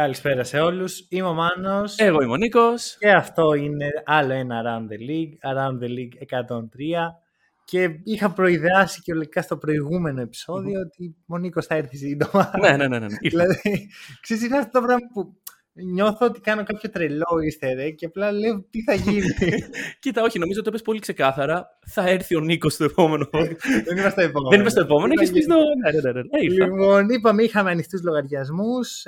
Καλησπέρα σε όλους. Είμαι ο Μάνος. Εγώ είμαι ο Νίκος. Και αυτό είναι άλλο ένα Around the League. Around the League 103. Και είχα προειδεάσει και ολικά στο προηγούμενο επεισόδιο ότι ο Νίκος θα έρθει σύντομα. ναι, ναι, ναι. ναι. δηλαδή, ξέρεις, είναι αυτό το πράγμα που νιώθω ότι κάνω κάποιο τρελό easter και απλά λέω τι θα γίνει. Κοίτα, όχι, νομίζω ότι το πολύ ξεκάθαρα. Θα έρθει ο Νίκος στο επόμενο. Δεν είμαστε στο επόμενο. Δεν είμαι στο επόμενο. Έχεις πει στο... Ναι, ναι, ναι, ναι. Λοιπόν, είπαμε, είχαμε ανοιχτούς λογαριασμούς.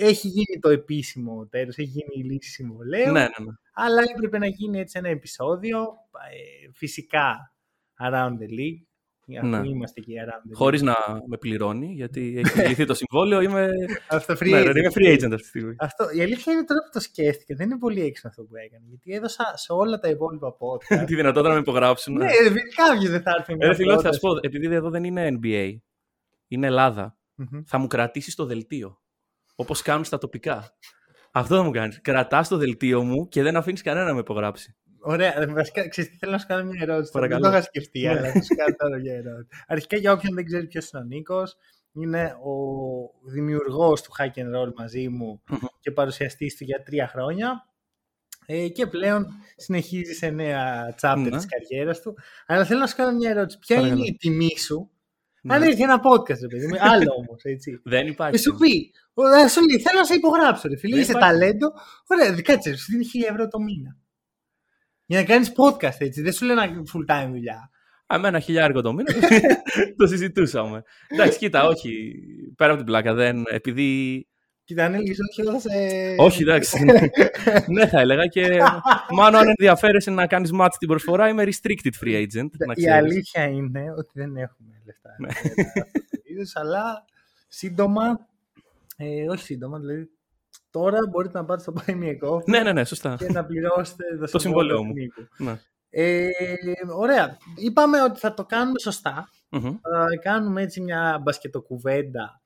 Ε, έχει γίνει το επίσημο τέλος, έχει γίνει η λύση συμβολέου. Ναι, ναι, ναι. Αλλά έπρεπε να γίνει έτσι ένα επεισόδιο, ε, φυσικά around the league, αφού Ναι. είμαστε και around the league. Χωρίς να με πληρώνει, γιατί έχει λυθεί το συμβόλαιο. Είμαι... Αυτό free ναι, agent. ναι, είμαι free agent αυτή τη στιγμή. Αυτό, η αλήθεια είναι τώρα που το σκέφτηκε, δεν είναι πολύ έξυπνο αυτό που έκανε. Γιατί έδωσα σε όλα τα υπόλοιπα podcast. Τη δυνατότητα να με υπογράψουν. ναι, κάποιο δεν θα έρθει με Ε, μια φίλε, όχι, θα πρόταση. σου πω, επειδή εδώ δεν είναι NBA, είναι Ελλάδα, Μμμ. θα μου κρατήσει το δελτίο. Όπως κάνουν στα τοπικά. Αυτό θα μου κάνεις. Κρατάς το δελτίο μου και δεν αφήνεις κανένα να με υπογράψει. Ωραία, ε, βασικά, ξέρεις τι θέλω να σου κάνω μια ερώτηση. τώρα. Δεν Παρακαλώ. το είχα σκεφτεί, Ναι. αλλά θα σου κάνω τώρα μια ερώτηση. Αρχικά, για όποιον δεν ξέρει ποιος είναι ο Νίκος, είναι ο δημιουργός του Hack and Roll μαζί μου και παρουσιαστής του για τρία χρόνια. Ε, και πλέον συνεχίζει σε νέα chapter Ναι. της καριέρας του. Αλλά θέλω να σου κάνω μια ερώτηση. Ποια Παρακαλώ. είναι η τιμή σου Ναι. αν έρθει ένα podcast, ρε παιδί μου, άλλο όμως, έτσι. Δεν Και υπάρχει. σου πει, «Ωραία, σου λέει, θέλω να σε υπογράψω, ρε φίλε, Δεν είσαι υπάρχει. ταλέντο. Ωραία, κάτσε, σου δίνει 1000 ευρώ το μήνα. Για να κάνεις podcast, έτσι. Δεν σου λέει ένα full time δουλειά. Α, με ένα χιλιάρικο το μήνα το συζητούσαμε. Εντάξει, κοίτα, όχι. Πέρα από την πλάκα, δεν. Επειδή. Κοίτα, αν έλεγες όχι, εγώ θα σε... Όχι, εντάξει. ναι, θα έλεγα και. Μάλλον αν ενδιαφέρεσαι να κάνεις match την προσφορά, είμαι restricted free agent. Να Η ξέρεις. αλήθεια είναι ότι δεν έχουμε λεφτά. Ναι. για αυτό το είδος, αλλά σύντομα, ε, όχι σύντομα, δηλαδή τώρα μπορείτε να πάτε στο Buy Me a Coffee Ναι, ναι, ναι, σωστά. και να πληρώσετε το, Το συμβόλαιο μου. του Νίκου. Ναι. Ε, ωραία. Είπαμε ότι θα το κάνουμε σωστά. Μμμ. Θα κάνουμε έτσι μια μπασκετοκουβέντα.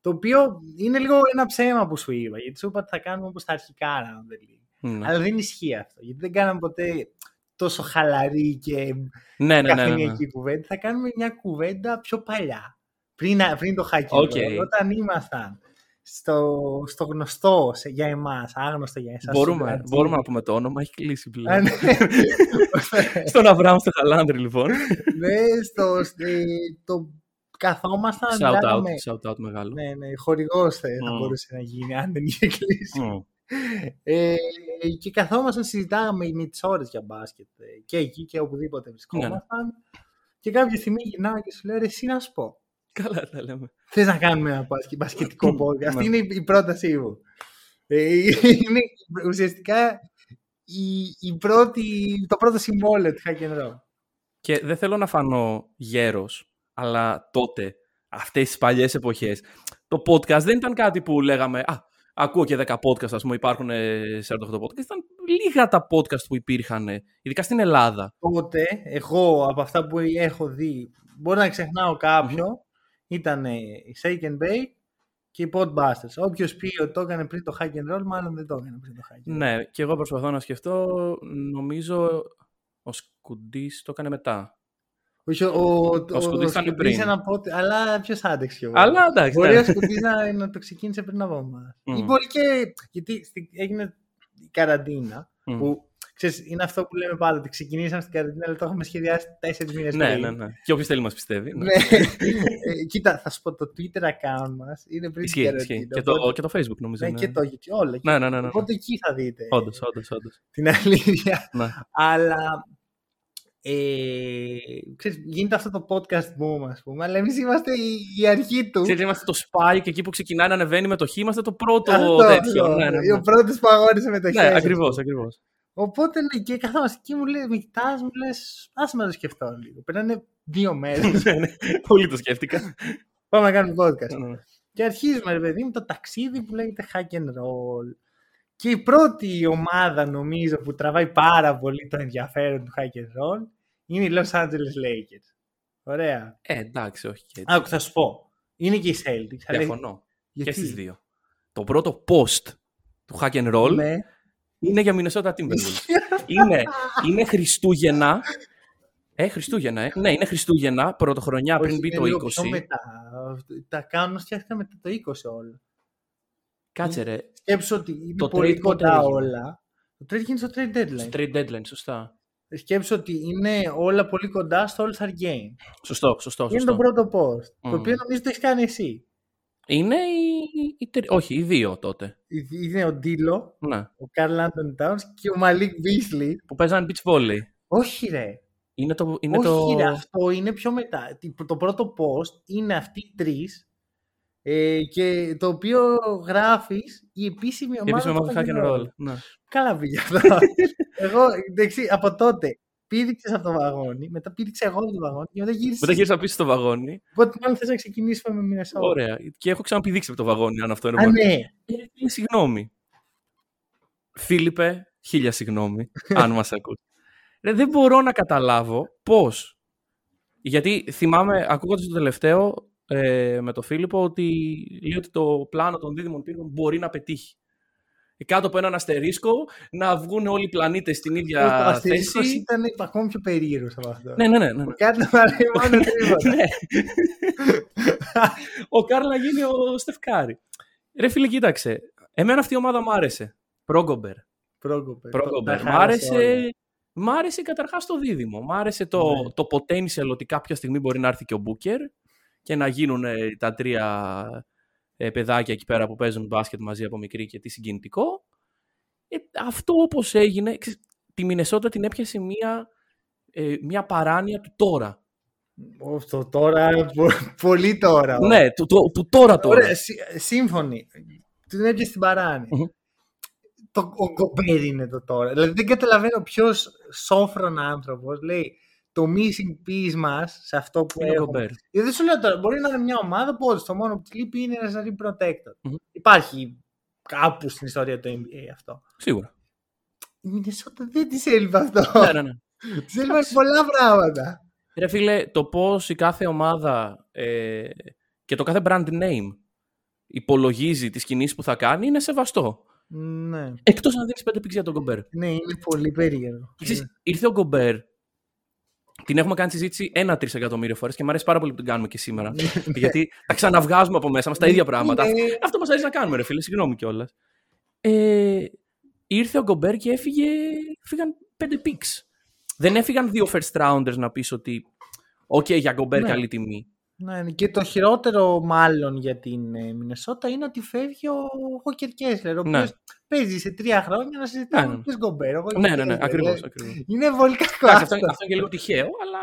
Το οποίο είναι λίγο ένα ψέμα που σου είπα. Γιατί σου είπα ότι θα κάνουμε όπως τα αρχικά Around the league. Ναι. Αλλά δεν ισχύει αυτό. Γιατί δεν κάναμε ποτέ τόσο χαλαρή και Ναι, ναι, ναι, ναι, ναι. καθημερινή κουβέντα. Θα κάνουμε μια κουβέντα πιο παλιά. Πριν, πριν το hack OK. Όταν ήμασταν στο, στο γνωστό σε, για εμάς, άγνωστο για εσάς. Μπορούμε, σουβλατζίδικο. μπορούμε να πούμε το όνομα, έχει κλείσει Α, πλέον. ναι. Στον Αβραάμ στο Χαλάνδρι, λοιπόν. ναι, στο, ε, το καθόμασταν. Shout out, μιλάγαμε- shout out μεγάλο. Ναι, ναι, χορηγός θα, θα Μμ. μπορούσε να γίνει αν δεν είχε κλείσει. Μμ. Ε, και καθόμασταν, συζητάγαμε με τις ώρες για μπάσκετ ε, και εκεί και οπουδήποτε βρισκόμασταν. Και κάποια στιγμή γυρνάω και σου λέω, ρε, εσύ να σου πω. Καλά τα λέμε. Θες να κάνουμε ένα μπάσκετ, μπασκετικό podcast; Αυτή Ναι. είναι η, η πρότασή μου. Ε, είναι ουσιαστικά η, η πρώτη, το πρώτο συμβόλαιο του Hack and Roll. Και δεν θέλω να φανώ γέρος, αλλά τότε, αυτές τις παλιές εποχές, το podcast δεν ήταν κάτι που λέγαμε «Α, ακούω και 10 podcast, ας πούμε, υπάρχουν ε, 48 podcast». Ήταν λίγα τα podcast που υπήρχαν, ε, ειδικά στην Ελλάδα. Τότε, εγώ από αυτά που έχω δει, μπορεί να ξεχνάω κάποιο, ήταν ε, η Shake and Bake και οι Podbusters. Όποιος πει ότι το έκανε πριν το Hack and Roll, μάλλον δεν το έκανε πριν το Hack and Roll. Ναι, και εγώ προσπαθώ να σκεφτώ, νομίζω ο Σκουντής το έκανε μετά. Όχι, ο, ο, ο, Σκουντής ήταν Σκουντής πριν. ένα pod- αλλά ποιος άντεξε πιο Αλλά εντάξει, Μπορεί ναι. ο Σκουντής να, να το ξεκίνησε πριν από εμάς. Μμμ. Ή μπορεί και. Γιατί στη- έγινε η καραντίνα. Μμ. Που ξέρεις, είναι αυτό που λέμε πάντα. Ότι ξεκινήσαμε στην καραντίνα, αλλά το έχουμε σχεδιάσει τέσσερις μήνες Ναι, πριν. ναι, ναι. Και όποιος θέλει μας πιστεύει. Ναι. Ναι. Ε, κοίτα, θα σου πω το Twitter account μας είναι πριν Ισχύει, την ισχύει. καραντίνα. Και το, Οπότε- και το Facebook νομίζω. Ναι, είναι. και το YouTube, όλα. Ναι, ναι, ναι, ναι. Οπότε εκεί θα δείτε Όντως, όντως, όντως. την αλήθεια. Ναι. Αλλά ε, ξέρεις, γίνεται αυτό το podcast boom, ας πούμε, αλλά εμείς είμαστε η, η αρχή του. Ξέρεις, είμαστε το spike εκεί που ξεκινάει να ανεβαίνει με το χ, είμαστε το πρώτο Αυτό, τέτοιο. αυτό. Ναι, ναι, ναι. Ο πρώτος που αγόρισε με το Ναι, χέρι. ακριβώς, ακριβώς. Οπότε ναι, και καθόμαστε εκεί μου λέει, με κοιτάς, μου λες, άσε με να το σκεφτώ λίγο. Περνάνε δύο μέρες, Ναι, ναι. Πολύ το σκέφτηκα. πάμε να κάνουμε podcast. Ναι, ναι. Και αρχίζουμε, ρε παιδί μου, το ταξίδι που λέγεται hack and roll. Και η πρώτη ομάδα νομίζω που τραβάει πάρα πολύ το ενδιαφέρον του hack and roll είναι οι Los Angeles Lakers. Ωραία. Ε, εντάξει, όχι και έτσι. Άκου, θα σου πω. Είναι και οι Celtics. αλλά- Διαφωνώ. Γιατί; Και στις δύο. Το πρώτο post του hack and roll Ναι. είναι για Minnesota Timberwolves. είναι, είναι Χριστούγεννα. Ε, Χριστούγεννα, ε. Ναι, είναι Χριστούγεννα, πρωτοχρονιά πριν Όχι, μπει είναι το 20. λίγο πιο μετά. Τα κάνουν φτιάχτηκαν μετά το 20 όλα. Κάτσε ρε, Σκέψου ότι είναι Το πολύ trade πότε κοντά έγινε; όλα. Το trade γίνεται στο trade deadline. στο trade deadline, σωστά. Σκέψου ότι είναι όλα πολύ κοντά στο All-Star Game. Σωστό, σωστό, Είναι σωστό. το πρώτο post. Μμμ. Το οποίο νομίζω το έχεις κάνει εσύ. Είναι οι, οι τρι- όχι, οι δύο τότε. Είναι ο Ντίλο, Ναι. ο Καρλ Άντων Towns και ο Μαλίκ Μπίσλι. Που παίζανε beach volley. Όχι ρε. Είναι το, είναι Όχι το... ρε. Αυτό είναι πιο μετά. Τι- Το πρώτο post είναι αυτοί οι τρεις ε, και το οποίο γράφεις η επίσημη η ομάδα επίσημη του ομάδα hack and roll. Ναι. Καλά πήγε αυτό. εγώ εντάξει, από τότε πήδηξες από το βαγόνι, μετά πήδηξα εγώ από το βαγόνι και μετά γύρισα. Μετά γύρισα πίσω στο βαγόνι. Οπότε μάλλον θες να ξεκινήσουμε με Μινεσότα. Ωραία. Και έχω ξαναπηδήξει από το βαγόνι, αν αυτό είναι Α, μόνο. ναι. Ε, Συγγνώμη. Φίλιππε, χίλια συγγνώμη, αν μας ακούς. Ρε, δεν μπορώ να καταλάβω πώς. Γιατί θυμάμαι, ακούγοντας το τελευταίο ε, με τον Φίλιππο, ότι λέει ότι το πλάνο των δίδυμων πύργων μπορεί να πετύχει. Ε, Κάτω από έναν αστερίσκο να βγουν όλοι οι πλανήτες στην Ο ίδια αστερίσκος θέση. ήταν ακόμη πιο περίεργος από αυτό. Ναι, ναι, ναι. ναι, ναι. Κάτι να πάρει μόνο τρίβοτα. Ναι. ο Κάρλ να γίνει ο Στεφκάρη. Ρε φίλε, κοίταξε. Εμένα αυτή η ομάδα μου άρεσε. Πρόγκομπερ. Πρόκοπε. Πρόγκομπερ. Τα Μ' χάλασε όλα. άρεσε, μ' άρεσε καταρχάς το δίδυμο. Μ' άρεσε το, Ναι. το potential ότι κάποια στιγμή μπορεί να έρθει και ο Μπούκερ και να γίνουν ε, τα τρία ε, παιδάκια εκεί πέρα που παίζουν μπάσκετ μαζί από μικρή και τι συγκινητικό. Ε, αυτό όπως έγινε, ξέρεις, τη Μινεσότα την έπιασε μια, ε, μια παράνοια του τώρα. Αυτό τώρα, πο- πολύ τώρα. Ναι, του, του, του τώρα τώρα. Ωραία, σύ- σύμφωνοι. Την έπιασε στην παράνη. Μμμ. Το, ο Γκομπέρ είναι το τώρα. Δηλαδή δεν καταλαβαίνω ποιος σόφρον άνθρωπος λέει το missing piece μας σε αυτό που Είναι ο έχουμε. Γκομπέρ. Γιατί δεν σου λέω τώρα, μπορεί να είναι μια ομάδα που όντως το μόνο που τη λείπει είναι ένας rim protector. Μμμ. Υπάρχει κάπου στην ιστορία του NBA αυτό. Σίγουρα. Η Μινεσότα δεν της έλειπε αυτό. ναι, ναι, ναι. Της έλειπε πολλά πράγματα. Ρε φίλε, το πώς η κάθε ομάδα ε, και το κάθε brand name υπολογίζει τις κινήσεις που θα κάνει είναι σεβαστό. Ναι. Εκτός αν δίνεις πέντε πίξ για τον Γκομπέρ. ναι, είναι πολύ περίεργο. Ξέρεις, Ήρθε ο Γκομπέρ, την έχουμε κάνει συζήτηση ένα τρει εκατομμύριο φορές και μου αρέσει πάρα πολύ που την κάνουμε και σήμερα. γιατί τα ξαναβγάζουμε από μέσα μας τα ίδια πράγματα. Είναι- Αυτό μας αρέσει να κάνουμε ρε φίλε, συγγνώμη κιόλας. Ε, ήρθε ο Γκομπέρ και έφυγε, φύγαν πέντε picks. Δεν έφυγαν δύο first rounders να πεις ότι Οκ, για Γκομπέρ Ναι. καλή τιμή. Ναι, ναι. και το χειρότερο μάλλον για την ε, Μινεσότα είναι ότι φεύγει ο Γουόκερ Κέσλερ, ο Ναι. οποίος παίζει σε τρία χρόνια να συζητάμε Ναι, ναι. με ποιος Γκομπέρ. ο Walker Ναι, ναι, ναι, Kessler. ακριβώς, Ε, ακριβώς. Είναι πολύ κακό Εντάξει, αυτό, αυτό. αυτό είναι και λίγο τυχαίο, αλλά.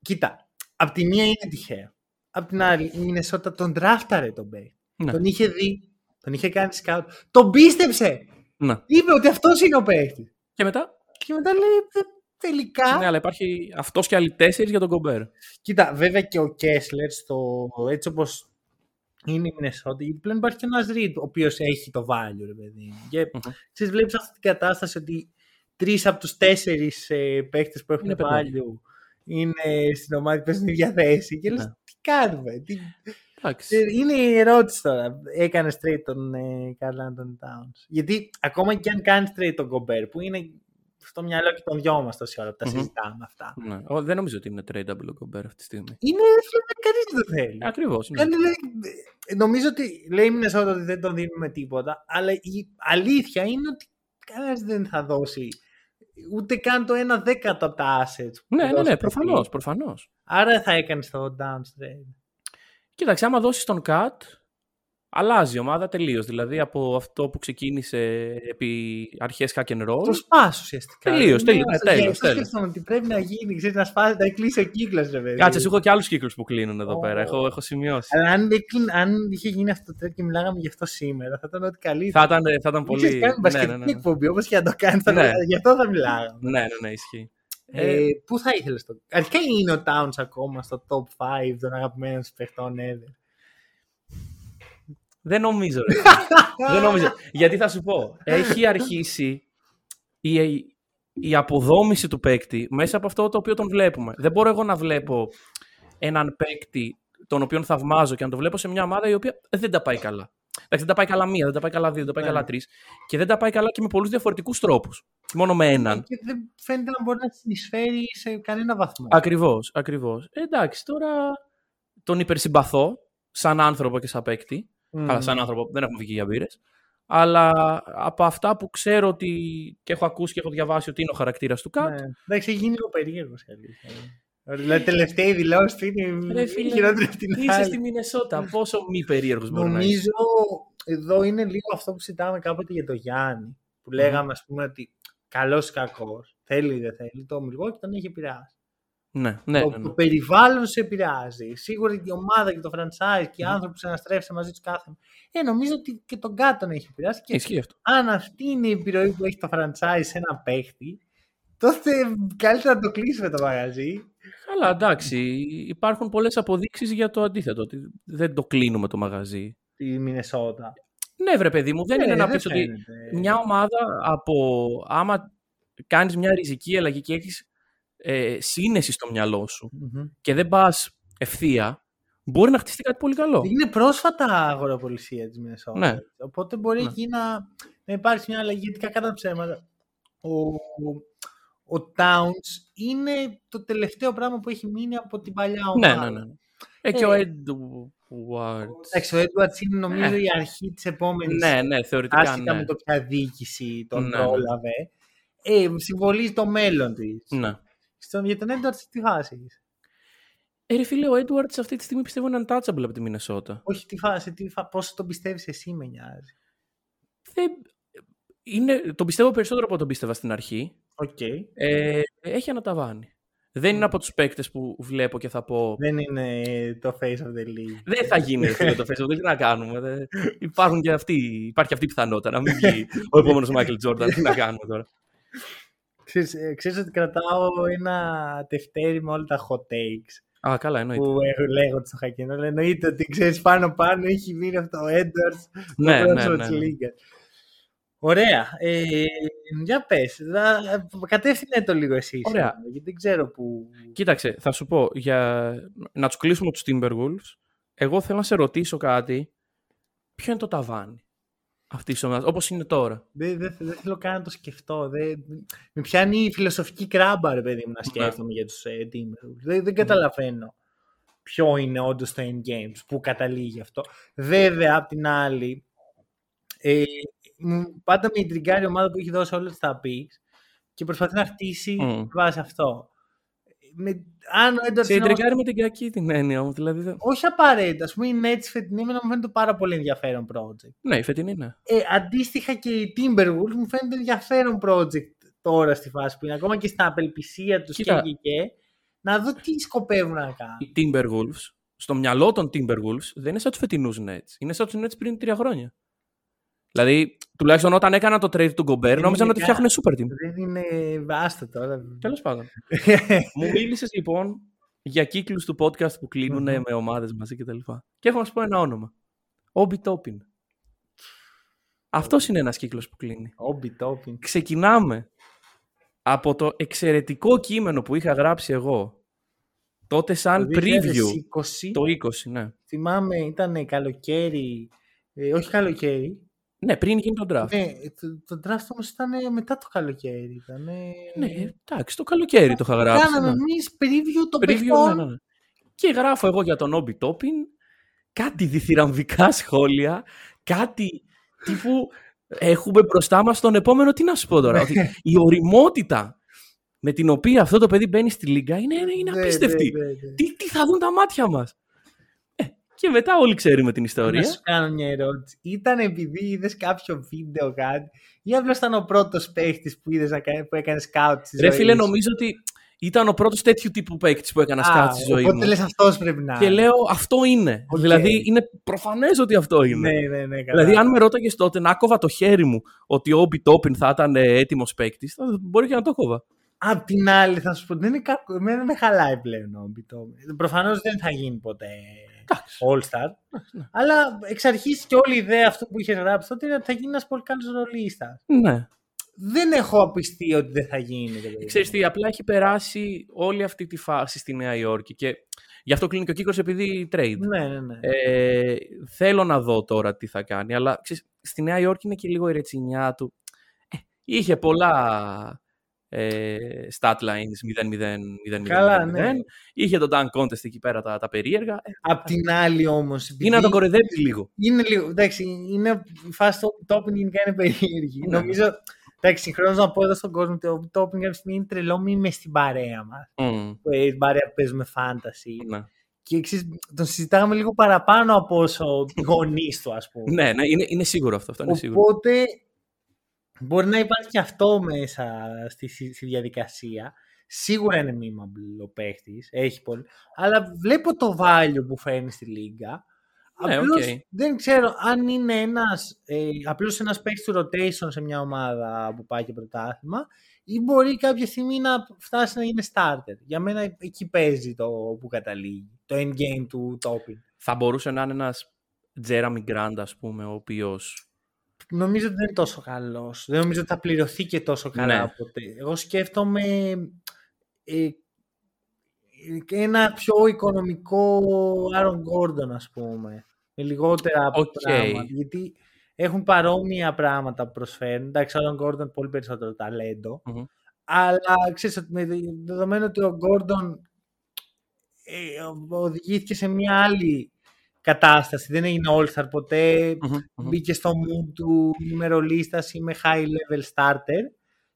Κοίτα, απ' τη μία είναι τυχαίο. Απ' την άλλη, η Μινεσότα τον ντράφταρε τον Μπέι. Ναι. Τον είχε δει, τον είχε κάνει σκάουτ. Τον πίστεψε! Ναι. Είπε ότι αυτός είναι ο παίχτη. Και μετά; Και μετά λέει, «Ε, τελικά. Ναι, αλλά υπάρχει αυτός και άλλοι τέσσερις για τον Γκομπέρ. Κοίτα, βέβαια και ο Κέσλερ, στο, έτσι όπως είναι η Μινεσότα, γιατί πλέον υπάρχει και ένας Ριτ, ο οποίος έχει το value, ρε παιδί. μου. Και Μμμ. ξέρεις, βλέπεις αυτή την κατάσταση ότι τρεις από τους τέσσερις ε, παίχτες που έχουν Είναι παιδάκια. value είναι στην ομάδα που παίζουν την ίδια θέση. Και λες, Ναι. τι κάνουμε. Τι... Εντάξει. Ε, Είναι η ερώτηση τώρα. Έκανε straight τον ε, Carl Anthony Towns. Γιατί ακόμα και αν κάνεις straight τον Gobert, που είναι στο μυαλό και των δυο μας τόση ώρα που τα Μμμ. συζητάμε αυτά. Ναι. Ο, δεν νομίζω ότι είναι tradable ο Γκομπέρ αυτή τη στιγμή. Είναι κανείς δεν το θέλει. Ακριβώς. Ναι. Κάνει, λέει, ε, νομίζω ότι λέει η Μινεσότα ότι δεν τον δίνουμε τίποτα, αλλά η αλήθεια είναι ότι κανένας δεν θα δώσει ούτε καν το ένα δέκατο από τα assets. που Ναι, ναι, δώσε ναι, το προφανώ. team. Προφανώς. Άρα θα έκανε το downstream. Κοίταξε, άμα δώσεις τον Cut, αλλάζει η ομάδα τελείως. Δηλαδή από αυτό που ξεκίνησε επί αρχές hack and roll. Το σπάσου ουσιαστικά. Τελείως, Ναι, τελείως, αυτό- τέλος, γι' αυτό τέλος. σκέφτομαι ότι πρέπει να γίνει, ξέρεις, να σπάσει, να κλείσει ο κύκλος, ρε παιδί. Κάτσε, σου έχω και άλλους κύκλους που κλείνουν εδώ Ω. πέρα. Έχω, έχω σημειώσει. Αλλά αν, έκλειν- αν είχε γίνει αυτό το trade και μιλάγαμε γι' αυτό σήμερα, θα ήταν ότι Θα καλύτερα. ήταν, θα ήταν Πολύ... πολύ. Ξέρεις, κάνει ναι, μπασκετική ναι, ναι. εκπομπή, όπως και να το κάνεις, θα Ναι. μιλά- γι' αυτό θα μιλάγαμε. ναι, ναι, ναι, ισχύει. Ε, Ε, πού θα ήθελες το. Αρχικά είναι ο Towns ακόμα στο top 5 των αγαπημένων σου παιχτών ever. Δεν νομίζω, ρε. Δεν νομίζω. Γιατί θα σου πω, έχει αρχίσει η, η αποδόμηση του παίκτη μέσα από αυτό το οποίο τον βλέπουμε. Δεν μπορώ εγώ να βλέπω έναν παίκτη τον οποίο θαυμάζω και να το βλέπω σε μια ομάδα η οποία δεν τα πάει καλά. Εντάξει, δεν τα πάει καλά μία, δεν τα πάει καλά δύο, δεν τα πάει Ναι. καλά τρεις. Και δεν τα πάει καλά και με πολλούς διαφορετικούς τρόπους. Μόνο με έναν. Και δεν φαίνεται να μπορεί να συνεισφέρει σε κανένα βαθμό. Ακριβώς, ακριβώς. εντάξει, τώρα τον υπερσυμπαθώ σαν άνθρωπο και σαν παίκτη. Μμμ. Καλά, σαν άνθρωπο δεν έχουμε βγει για μπύρες. Αλλά από αυτά που ξέρω ότι και έχω ακούσει και έχω διαβάσει ότι είναι ο χαρακτήρας του Κατ. Ναι. Εντάξει, έχει γίνει λίγο περίεργος η αλήθεια. Δηλαδή, τελευταία δηλώση του είναι Ρε φίλε, χειρότερη από την Είσαι άλλη. στη Μινεσότα. Πόσο μη περίεργος μπορεί να είσαι. Νομίζω εδώ είναι λίγο αυτό που συζητάμε κάποτε για το Γιάννη. Που λέγαμε, ας πούμε, ότι καλός ή κακός, θέλει ή δεν θέλει, το Μιλγόκι τον έχει επηρεάσει. Ναι, ναι, το, ναι, ναι. το περιβάλλον σε επηρεάζει. Σίγουρα και η ομάδα και το franchise και οι Μμμ. άνθρωποι που συναστρέφεσαι μαζί τους κάθε. Ε, νομίζω ότι και τον Κάτ τον έχει επηρεάσει. Και Ισχύει αυτό. αν αυτή είναι η επιρροή που έχει το franchise σε ένα παίχτη, τότε καλύτερα να το κλείσουμε το μαγαζί. Αλλά εντάξει, υπάρχουν πολλές αποδείξεις για το αντίθετο. Ότι δεν το κλείνουμε το μαγαζί. Τη Μινεσότα. Ναι, βρε παιδί μου, δεν Ε, είναι να δεν πεις ότι φαίνεται. μια ομάδα από. άμα κάνεις μια ριζική αλλαγή και έχεις ε, σύνεση στο μυαλό σου Μμμ. και δεν πας ευθεία, μπορεί να χτιστεί κάτι πολύ καλό. Είναι πρόσφατα αγοραπολισία της Μινεσότα. Ναι. Οπότε μπορεί Ναι. εκεί να, να υπάρξει μια αλλαγή. Γιατί κακά τα ψέματα. Ο, ο Towns είναι το τελευταίο πράγμα που έχει μείνει από την παλιά Ναι, ομάδα. ναι, ναι. Ε, και Ε, ο Edwards. Εντάξει, ο Edwards είναι νομίζω Ε. η αρχή της επόμενης. Ναι, ναι, θεωρητικά Άσχετα ναι. με το ποια διοίκηση τον Ναι, ναι. πρόλαβε. Ε, συμβολίζει το μέλλον της. ναι. Στον, για τον Edwards τι φάση έχεις; Ε, ρε φίλε, ο Edwards αυτή τη στιγμή πιστεύω είναι untouchable από τη Μινεσότα. Όχι τι φάση, τι φα... πόσο τον πιστεύεις εσύ με νοιάζει. Δεν... Είναι... Τον πιστεύω περισσότερο από τον πίστευα στην αρχή. Οκ. Ε, έχει ένα ταβάνι. Δεν είναι από τους παίκτες που βλέπω και θα πω. Δεν είναι το face of the league. Δεν θα γίνει ρε φίλε, το Facebook, δεν να κάνουμε. Δεν... Υπάρχουν και αυτοί, υπάρχει αυτή η πιθανότητα να μην βγει ο επόμενος Μάικλ Τζόρνταν. Τι να κάνουμε τώρα. Ξέρεις, ε, ξέρεις ότι κρατάω ένα τευτέρι με όλα τα hot takes Α, καλά, εννοείται. που έχω λέγονται στο χακινό. Αλλά εννοείται ότι ξέρεις πάνω πάνω έχει μείνει αυτό ο Edwards Ναι, το ναι, πρόσωπο ναι, της ναι. Λίγκας. Ωραία. Ε, για πες. δα- Κατεύθυνε το λίγο εσύ. Ωραία. σήμερα, Γιατί δεν ξέρω που... Κοίταξε, θα σου πω, για να τους κλείσουμε τους Timberwolves, εγώ θέλω να σε ρωτήσω κάτι. Ποιο είναι το ταβάνι; Αυτή τη ομάδα, όπως είναι τώρα. Δεν, δεν, δεν θέλω καν να το σκεφτώ. Δεν, με πιάνει η φιλοσοφική κράμπα, ρε παιδί μου, να σκέφτομαι για τους ε, Timberwolves. Δεν, δεν καταλαβαίνω ποιο είναι όντως το endgame, που καταλήγει αυτό. Βέβαια, απ' την άλλη, ε, μου- πάντα με ιντριγκάρει η ομάδα που έχει δώσει όλες τα picks και προσπαθεί να χτίσει Μμ. βάσει αυτό. Με, αν ο Edwards Σε είναι όμως- εντρικάρει με την κακή την έννοια μου. Δηλαδή, δεν- όχι απαραίτητα. Α πούμε, η Nets φετινή εμένα μου φαίνεται πάρα πολύ ενδιαφέρον project. Ναι, η φετινή ναι. Ε, αντίστοιχα και οι Timberwolves μου φαίνεται ενδιαφέρον project τώρα στη φάση που είναι. Ακόμα και στην απελπισία τους και, Κοίτα. και, και. Να δω τι σκοπεύουν να κάνουν. Οι Timberwolves, στο μυαλό των Timberwolves, δεν είναι σαν τους φετινούς Nets. Είναι σαν τους Nets πριν τρία χρόνια. Δηλαδή, τουλάχιστον όταν έκανα το trade του Gobert, Δεν νόμιζαν είναι ότι καν- φτιάχνουν super team. Δεν είναι βάστα τώρα. Τέλος πάντων. Μου μίλησες λοιπόν για κύκλους του podcast που κλείνουν Μμμ. με ομάδες μαζί κτλ. Και, και έχω να σου πω ένα όνομα. Όμπι Τόπιν. Αυτός είναι ένας κύκλος που κλείνει. Όμπι Τόπιν. Ξεκινάμε από το εξαιρετικό κείμενο που είχα γράψει εγώ τότε σαν Το preview 2020, το 20, ναι. θυμάμαι ήταν καλοκαίρι. Ε, όχι καλοκαίρι. Ναι, πριν γίνει το draft. Ναι, το, το draft όμως ήταν μετά το καλοκαίρι. Ήταν, Ναι, εντάξει, το καλοκαίρι το είχα γράψει. Κάναμε ναι. εμείς preview των Preview, παιχτών. ναι, ναι, ναι. Και γράφω εγώ για τον Όμπι Τόπιν κάτι διθυραμβικά σχόλια, κάτι τύπου έχουμε μπροστά μας τον επόμενο, τι να σου πω τώρα, ότι η οριμότητα με την οποία αυτό το παιδί μπαίνει στη Λίγκα είναι, είναι Ναι, απίστευτη. ναι, ναι, ναι. Τι, τι θα δουν τα μάτια μας. Ε, και μετά όλοι ξέρουμε την Να ιστορία. σου κάνω μια ερώτηση. Ήταν επειδή είδες κάποιο βίντεο κάτι, ή απλώς ήταν ο πρώτος παίχτης που, είδες να κάνει- που έκανε scout στη Ρε ζωή φίλε, σου; νομίζω ότι ήταν ο πρώτος τέτοιου τύπου παίκτη που έκανα Α, scout στη ζωή Οπότε μου. λες αυτός πρέπει να Και είναι. λέω αυτό είναι. Οκ. Δηλαδή είναι προφανές ότι αυτό είναι. Ναι, ναι, ναι. καλά. Δηλαδή, αν με ρώταγες τότε να κόβα το χέρι μου ότι ο Όμπι Τόπιν θα ήταν έτοιμος παίκτης, μπορεί και να το κόβα. Απ' την άλλη, θα σου πω, δεν είναι κακό. Εμένα δεν με χαλάει πλέον ο Μπιτόμι. Προφανώς δεν θα γίνει ποτέ All-Star. ναι. Αλλά εξ αρχής και όλη η ιδέα αυτού που είχε γράψει τότε είναι ότι θα γίνει ένας πολύ καλός ρολίστα. Ναι. Δεν έχω απιστεί ότι δεν θα γίνει. ρε παιδί. Ξέρεις τι, απλά έχει περάσει όλη αυτή τη φάση στη Νέα Υόρκη και γι' αυτό κλείνει και ο κύκλος επειδή trade. Ναι, ναι, ναι. Ε, θέλω να δω τώρα τι θα κάνει, αλλά ξέρεις, στη Νέα Υόρκη είναι και λίγο η ρετσινιά του. Ε, είχε πολλά ε, stat lines 0-0-0-0. Καλά, ναι. Είχε τον dunk contest εκεί πέρα τα, τα περίεργα. Ε, Απ' την άλλη όμως. είναι να τον κοροϊδέψεις λίγο. Είναι λίγο. Εντάξει, είναι, η φάση του topping γενικά είναι περίεργη. Ναι. Νομίζω. Εντάξει, συγχρόνως να πω εδώ στον κόσμο ότι ο topping κάποια στιγμή είναι τρελό, μη με στην παρέα μας. Μμ, Στην παρέα που παίζουμε fantasy. ναι. Και ξέρεις, τον συζητάγαμε λίγο παραπάνω από όσο οι γονείς του, ας πούμε. ναι, ναι, είναι, είναι σίγουρο αυτό. αυτό είναι σίγουρο. Οπότε μπορεί να υπάρχει και αυτό μέσα στη, στη διαδικασία. Σίγουρα είναι memeable ο παίχτης, έχει πολύ. Αλλά βλέπω το value που φέρνει στη λίγκα. Ναι, Απλώς οκέι. δεν ξέρω αν είναι ένας, ε, απλώς ένας παίκτης του rotation σε μια ομάδα που πάει και πρωτάθλημα ή μπορεί κάποια στιγμή να φτάσει να είναι starter. Για μένα εκεί παίζει το που καταλήγει, το endgame του Toppin. Θα μπορούσε να είναι ένας Jerami Grant, ας πούμε, ο οποίος. Νομίζω ότι δεν είναι τόσο καλός. Δεν νομίζω ότι θα πληρωθεί και τόσο καλά Ναι. ποτέ. Εγώ σκέφτομαι ε, ένα πιο οικονομικό Aaron Gordon, ας πούμε. Με λιγότερα Οκέι. πράγματα. Γιατί έχουν παρόμοια πράγματα που προσφέρουν. Εντάξει, ο Aaron Gordon πολύ περισσότερο ταλέντο. Μμμ. Αλλά ξέρεις ότι με δεδομένο ότι ο Gordon ε, οδηγήθηκε σε μια άλλη κατάσταση. Δεν έγινε All-Star ποτέ. Μμμ, μμμ. Μπήκε στο mood του ημερολίστας ή με high level starter.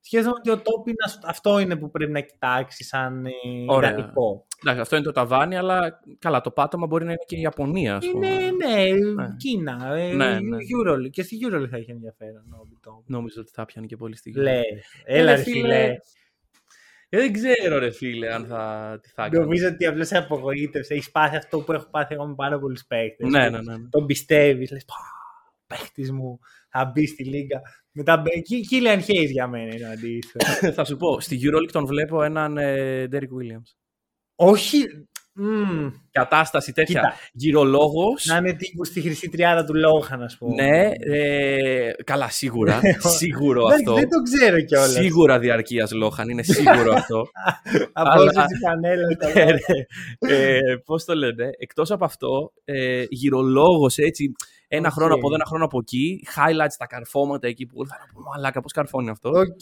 Σκέφτομαι ότι ο top είναι, ασ- αυτό είναι που πρέπει να κοιτάξει σαν ε, Ωραία. ιδανικό. Εντάξει, αυτό είναι το ταβάνι, αλλά καλά, το πάτωμα μπορεί να είναι και η Ιαπωνία, ας πούμε. Είναι, ναι, Ναι. Κίνα. Ε, Ναι, ναι. Euroleague. Και στη Euroleague θα έχει ενδιαφέρον. ο Μπιτό. Νομίζω ότι θα πιάνει και πολύ στιγμή. Λες, έλα ρε ρε φίλε. φίλε. Ε, δεν ξέρω, ρε φίλε, αν θα. Τι θα έκανες. Νομίζω ότι απλώς σε απογοήτευσε. Έχεις πάθει αυτό που έχω πάθει εγώ με πάρα πολλούς παίχτες. Ναι, ναι, ναι. ναι. Τον πιστεύεις. Λες, παίχτης μου θα μπει στη λίγα. Μετά μπαίνει. Κίλιαν Hayes για μένα είναι ο αντίθετος. θα σου πω, στη EuroLeague τον βλέπω έναν ε, Derek Williams. Όχι. Μμ, Κατάσταση τέτοια. Κοίτα. Γυρολόγος. Να είναι τύπου στη χρυσή τριάδα του Λόχαν, α πούμε. Ναι, ε, καλά, σίγουρα. σίγουρο Εντάξει, αυτό. Δεν το ξέρω κιόλας. Σίγουρα διαρκείας Λόχαν, είναι σίγουρο αυτό. Από Αλλά- όσε τη φανέλα. Ε, ρε, ε, Πώς το λένε, εκτός από αυτό, ε, γυρολόγος έτσι, ένα Οκ. χρόνο από εδώ, ένα χρόνο από εκεί, highlights τα καρφώματα εκεί που θα πω μαλάκα, πώς καρφώνει αυτό. Οκ.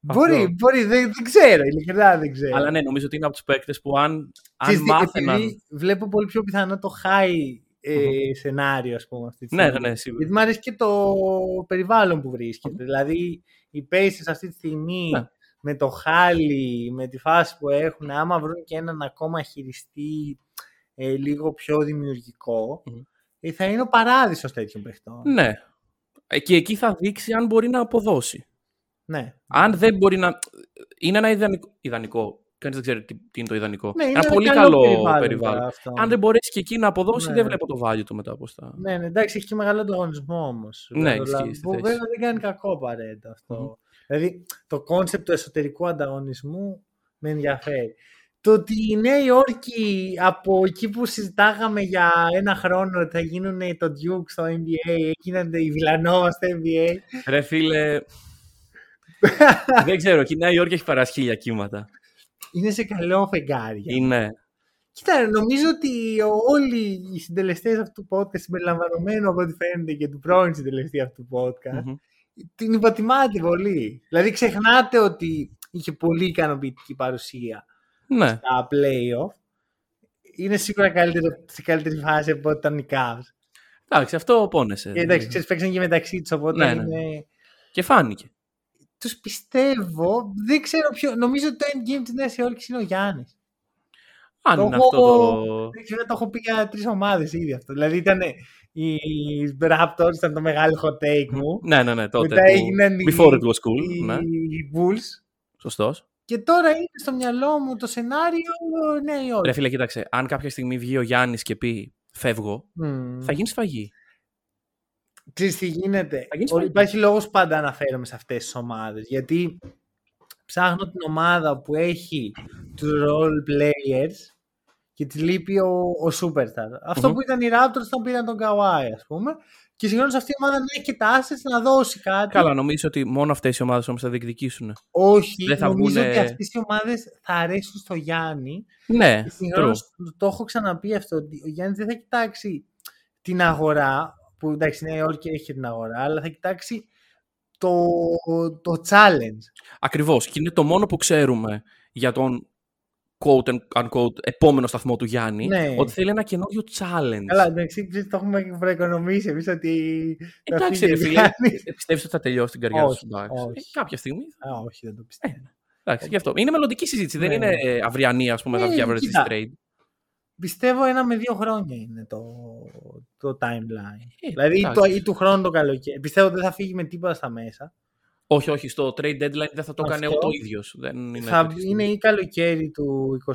Μπορεί, μπορεί, δεν, δεν ξέρω, ειλικρινά δεν ξέρω. Αλλά ναι, νομίζω ότι είναι από τους παίκτες που αν, αν Ξέρεις τι, μάθαιναν. επειδή βλέπω πολύ πιο πιθανό το high ε, σενάριο, ας πούμε, αυτή τη Ναι, στιγμή. ναι, ναι, σίγουρα. Γιατί μου αρέσει και το περιβάλλον που βρίσκεται. Δηλαδή, οι Pacers αυτή τη στιγμή Ναι. με το χάλι, με τη φάση που έχουν, άμα βρουν και έναν ακόμα χειριστή ε, λίγο πιο δημιουργικό, Μμμ. ε, θα είναι ο παράδεισος τέτοιων παιχτών. Ναι. Ε, Και εκεί θα δείξει αν μπορεί να αποδώσει. Ναι. Αν δεν μπορεί να. Είναι ένα ιδανικό. ιδανικό. Κανείς δεν ξέρει τι, τι είναι το ιδανικό. Ναι, είναι ένα ένα πολύ καλό καλό περιβάλλον περιβάλλον. τώρα αυτό. Αν δεν μπορέσει και εκεί να αποδώσεις, Ναι. δεν βλέπω το value του μετά από τα. Ναι, ναι, εντάξει, έχει και μεγάλο ανταγωνισμό όμως. Ναι, ισχύει στη Που θέση. βέβαια δεν κάνει κακό απαραίτητα αυτό. Μμμ. Δηλαδή, το κόνσεπτ του εσωτερικού ανταγωνισμού με ενδιαφέρει. Το ότι η Νέα Υόρκη από εκεί που συζητάγαμε για ένα χρόνο ότι θα γίνουν το Duke στο NBA, έγιναν η Βιλανόβα στο NBA. Ρε φίλε. δεν ξέρω, και η Νέα Υόρκη έχει περάσει χίλια κύματα. Είναι σε καλό φεγγάρι. Είναι. Κοίτα, νομίζω ότι όλοι οι συντελεστές αυτού του podcast, συμπεριλαμβανομένου από ό,τι φαίνεται και του πρώην συντελεστή αυτού του podcast, Μμμ. την υποτιμάτε πολύ. Δηλαδή ξεχνάτε ότι είχε πολύ ικανοποιητική παρουσία Ναι. στα playoff. Είναι σίγουρα καλύτερο, σε καλύτερη φάση από ό,τι ήταν οι Cavs. Εντάξει, αυτό πόνεσε. Και εντάξει, ξέρεις, παίξαν και μεταξύ τους, οπότε Ναι, ναι. είναι... Και φάνηκε. Τους πιστεύω, δεν ξέρω ποιο... Νομίζω ότι το endgame της Νέας Υόρκης είναι ο Γιάννης. Αν Το είναι έχω- αυτό το. Δεν ξέρω, το έχω πει για τρεις ομάδες ήδη αυτό. Δηλαδή ήταν οι Raptors, ήταν το μεγάλο hot take μου. Ναι, ναι, ναι, τότε. Μετά που- έγιναν οι- Before it was cool. Οι Ναι, Bulls. σωστός. Και τώρα είναι στο μυαλό μου το σενάριο Νέα Υόρκη. Ρε φίλε, κοίταξε. Αν κάποια στιγμή βγει ο Γιάννης και πει φεύγω, Μμμ. θα γίνει σφαγή. Ξέρεις τι γίνεται; Θα γίνει Ο- σφαγή. Υπάρχει λόγος που πάντα αναφέρομαι σε αυτές τις ομάδες. Γιατί ψάχνω την ομάδα που έχει τους role players και τη λείπει ο, ο Superstar. αυτο που ήταν οι Raptors όταν πήραν τον Kawhi, ας πούμε. Και συγχρόνως αυτή η ομάδα δεν έχει και τα assets να δώσει κάτι. Καλά, νομίζω ότι μόνο αυτές οι ομάδες όμως θα διεκδικήσουν. Όχι, δεν θα νομίζω βγουνε... ότι αυτές οι ομάδες θα αρέσουν στο Γιάννη. Ναι. Συγχρόνως το έχω ξαναπεί αυτό. Ότι ο Γιάννης δεν θα κοιτάξει την αγορά. Που εντάξει, η Νέα Υόρκη έχει την αγορά, αλλά θα κοιτάξει το, το challenge. Ακριβώς. Και είναι το μόνο που ξέρουμε για τον quote unquote επόμενο σταθμό του Γιάννη, ναι. ότι θέλει ένα καινούριο challenge. Καλά, εντάξει, το έχουμε προοικονομήσει εμείς ότι. Εντάξει, ρε φίλε, πιστεύεις ότι θα τελειώσει την καριέρα σου ε, Κάποια στιγμή. Α, όχι, δεν το πιστεύω. Ε, εντάξει, γι' αυτό. Είναι μελλοντική συζήτηση, δεν ναι. είναι αυριανή, ας πούμε, θα βγει αύριο trade. Πιστεύω ένα με δύο χρόνια είναι το, το timeline. Ε, δηλαδή το, ή του χρόνου το καλοκαίρι. Πιστεύω ότι δεν θα φύγει με τίποτα στα μέσα. Όχι, όχι, στο trade deadline δεν θα το έκανε ούτε ο ίδιος. Είναι, θα είναι ή καλοκαίρι του 24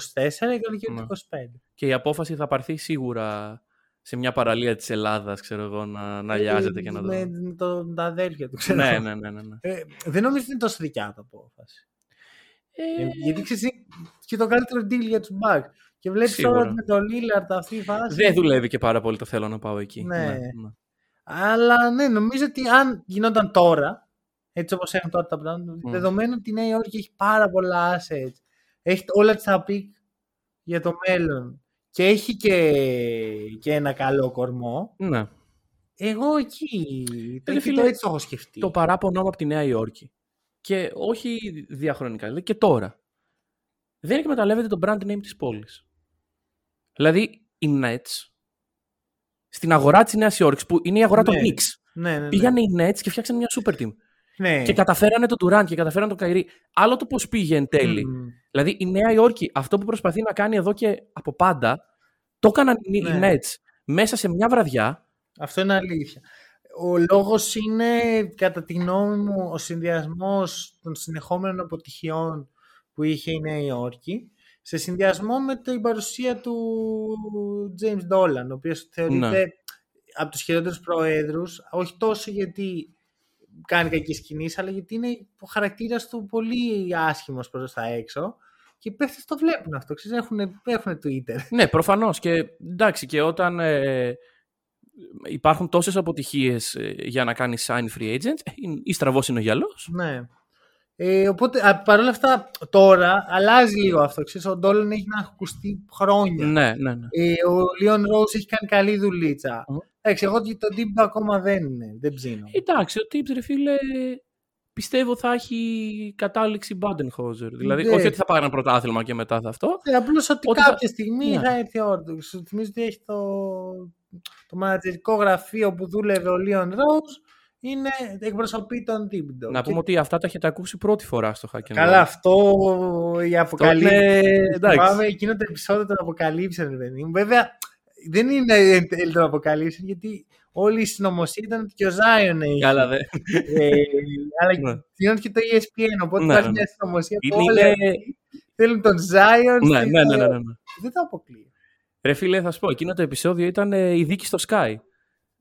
ή καλοκαίρι του 25. Ναι. Και η απόφαση θα πάρθει σίγουρα σε μια παραλία της Ελλάδας, ξέρω εγώ, να, να λιάζεται και να το... Με, το, τα αδέρφια του, ξέρω. Ναι, ναι, ναι. ναι, ναι. Ε, δεν νομίζω ότι είναι τόσο δικιά του απόφαση. Ε... Γιατί ξέρεις, και το καλύτερο deal για τους Bucks. Και βλέπεις τώρα με το Lillard αυτή η φάση. Δεν δουλεύει και πάρα πολύ το θέλω να πάω εκεί. Ναι. ναι, ναι. Αλλά ναι, νομίζω ότι αν γινόταν τώρα, έτσι όπως έχουν τώρα τα πράγματα, mm. δεδομένου ότι η Νέα Υόρκη έχει πάρα πολλά assets, έχει όλα τα pick για το μέλλον και έχει και, και ένα καλό κορμό. Ναι. Εγώ εκεί, το, φίλε, το έτσι το έχω σκεφτεί. Το παράπονο μου από τη Νέα Υόρκη. Και όχι διαχρονικά, δηλαδή και τώρα. Δεν εκμεταλλεύεται το brand name της πόλης. Δηλαδή, οι Nets, στην αγορά της Νέας Υόρκης, που είναι η αγορά ναι. των Knicks, ναι, ναι, ναι. πήγανε οι Nets και φτιάξαν μια super team. Ναι. Και καταφέρανε τον Durant και καταφέρανε τον Καϊρή. Άλλο το πώς πήγε εν τέλει. Δηλαδή η Νέα Υόρκη, αυτό που προσπαθεί να κάνει εδώ και από πάντα, το έκαναν οι ναι. Nets μέσα σε μια βραδιά. Αυτό είναι αλήθεια. Ο λόγος είναι, κατά τη γνώμη μου, ο συνδυασμός των συνεχόμενων αποτυχιών που είχε η Νέα Υόρκη σε συνδυασμό με την παρουσία του James Dolan, ο οποίος θεωρείται ναι. από τους χειρότερους προέδρους, όχι τόσο γιατί κάνει κακή κινήσεις, αλλά γιατί είναι ο χαρακτήρας του πολύ άσχημος προς τα έξω. Και οι παίχτες το βλέπουν αυτό, ξέρεις, έχουν, έχουν Twitter. Ναι, προφανώς. Και εντάξει, και όταν ε, υπάρχουν τόσες αποτυχίες ε, για να κάνεις sign free agents, ε, ή στραβός είναι ο γυαλός. Ναι. Ε, οπότε παρόλα αυτά τώρα αλλάζει λίγο αυτό. Ξέρεις, ο Ντόλεν έχει να ακουστεί χρόνια. Ναι, ναι, ναι. Ε, ο Λίον Ρόζ έχει κάνει καλή δουλίτσα. Mm. Εντάξει, εγώ το Τιμπ ακόμα δεν, δεν ψήνω. Εντάξει, ο Τιμπ, ρε φίλε, πιστεύω θα έχει κατάληξη Μπάντενχόζερ. Δηλαδή, ναι. όχι ότι θα πάρει ένα πρωτάθλημα και μετά θα αυτό. Ναι, απλώς ότι, ότι, κάποια θα... στιγμή ναι. θα έρθει ο Σου θυμίζω ότι έχει το, το μανατζερικό γραφείο που δούλευε ο Λίον Ρόουζ είναι εκπροσωπεί τον Τίμποντο. Να πούμε ότι αυτά τα έχετε ακούσει πρώτη φορά στο Hack Καλά, αυτό η αποκαλύψη. Θυμάμαι εκείνο το επεισόδιο των αποκαλύψεων, παιδί Βέβαια, δεν είναι τέλειο των αποκαλύψεων, γιατί όλη η συνωμοσία ήταν ότι και ο Ζάιον έχει. Καλά, δε. Ε, αλλά ναι. και το ESPN, οπότε ναι, υπάρχει ναι. μια συνωμοσία που όλοι θέλουν τον Ζάιον. Ναι, ναι, ναι, ναι, ναι. Δεν το αποκλείω. Ρε φίλε, θα σου πω, εκείνο το επεισόδιο ήταν ε, η δίκη στο Sky.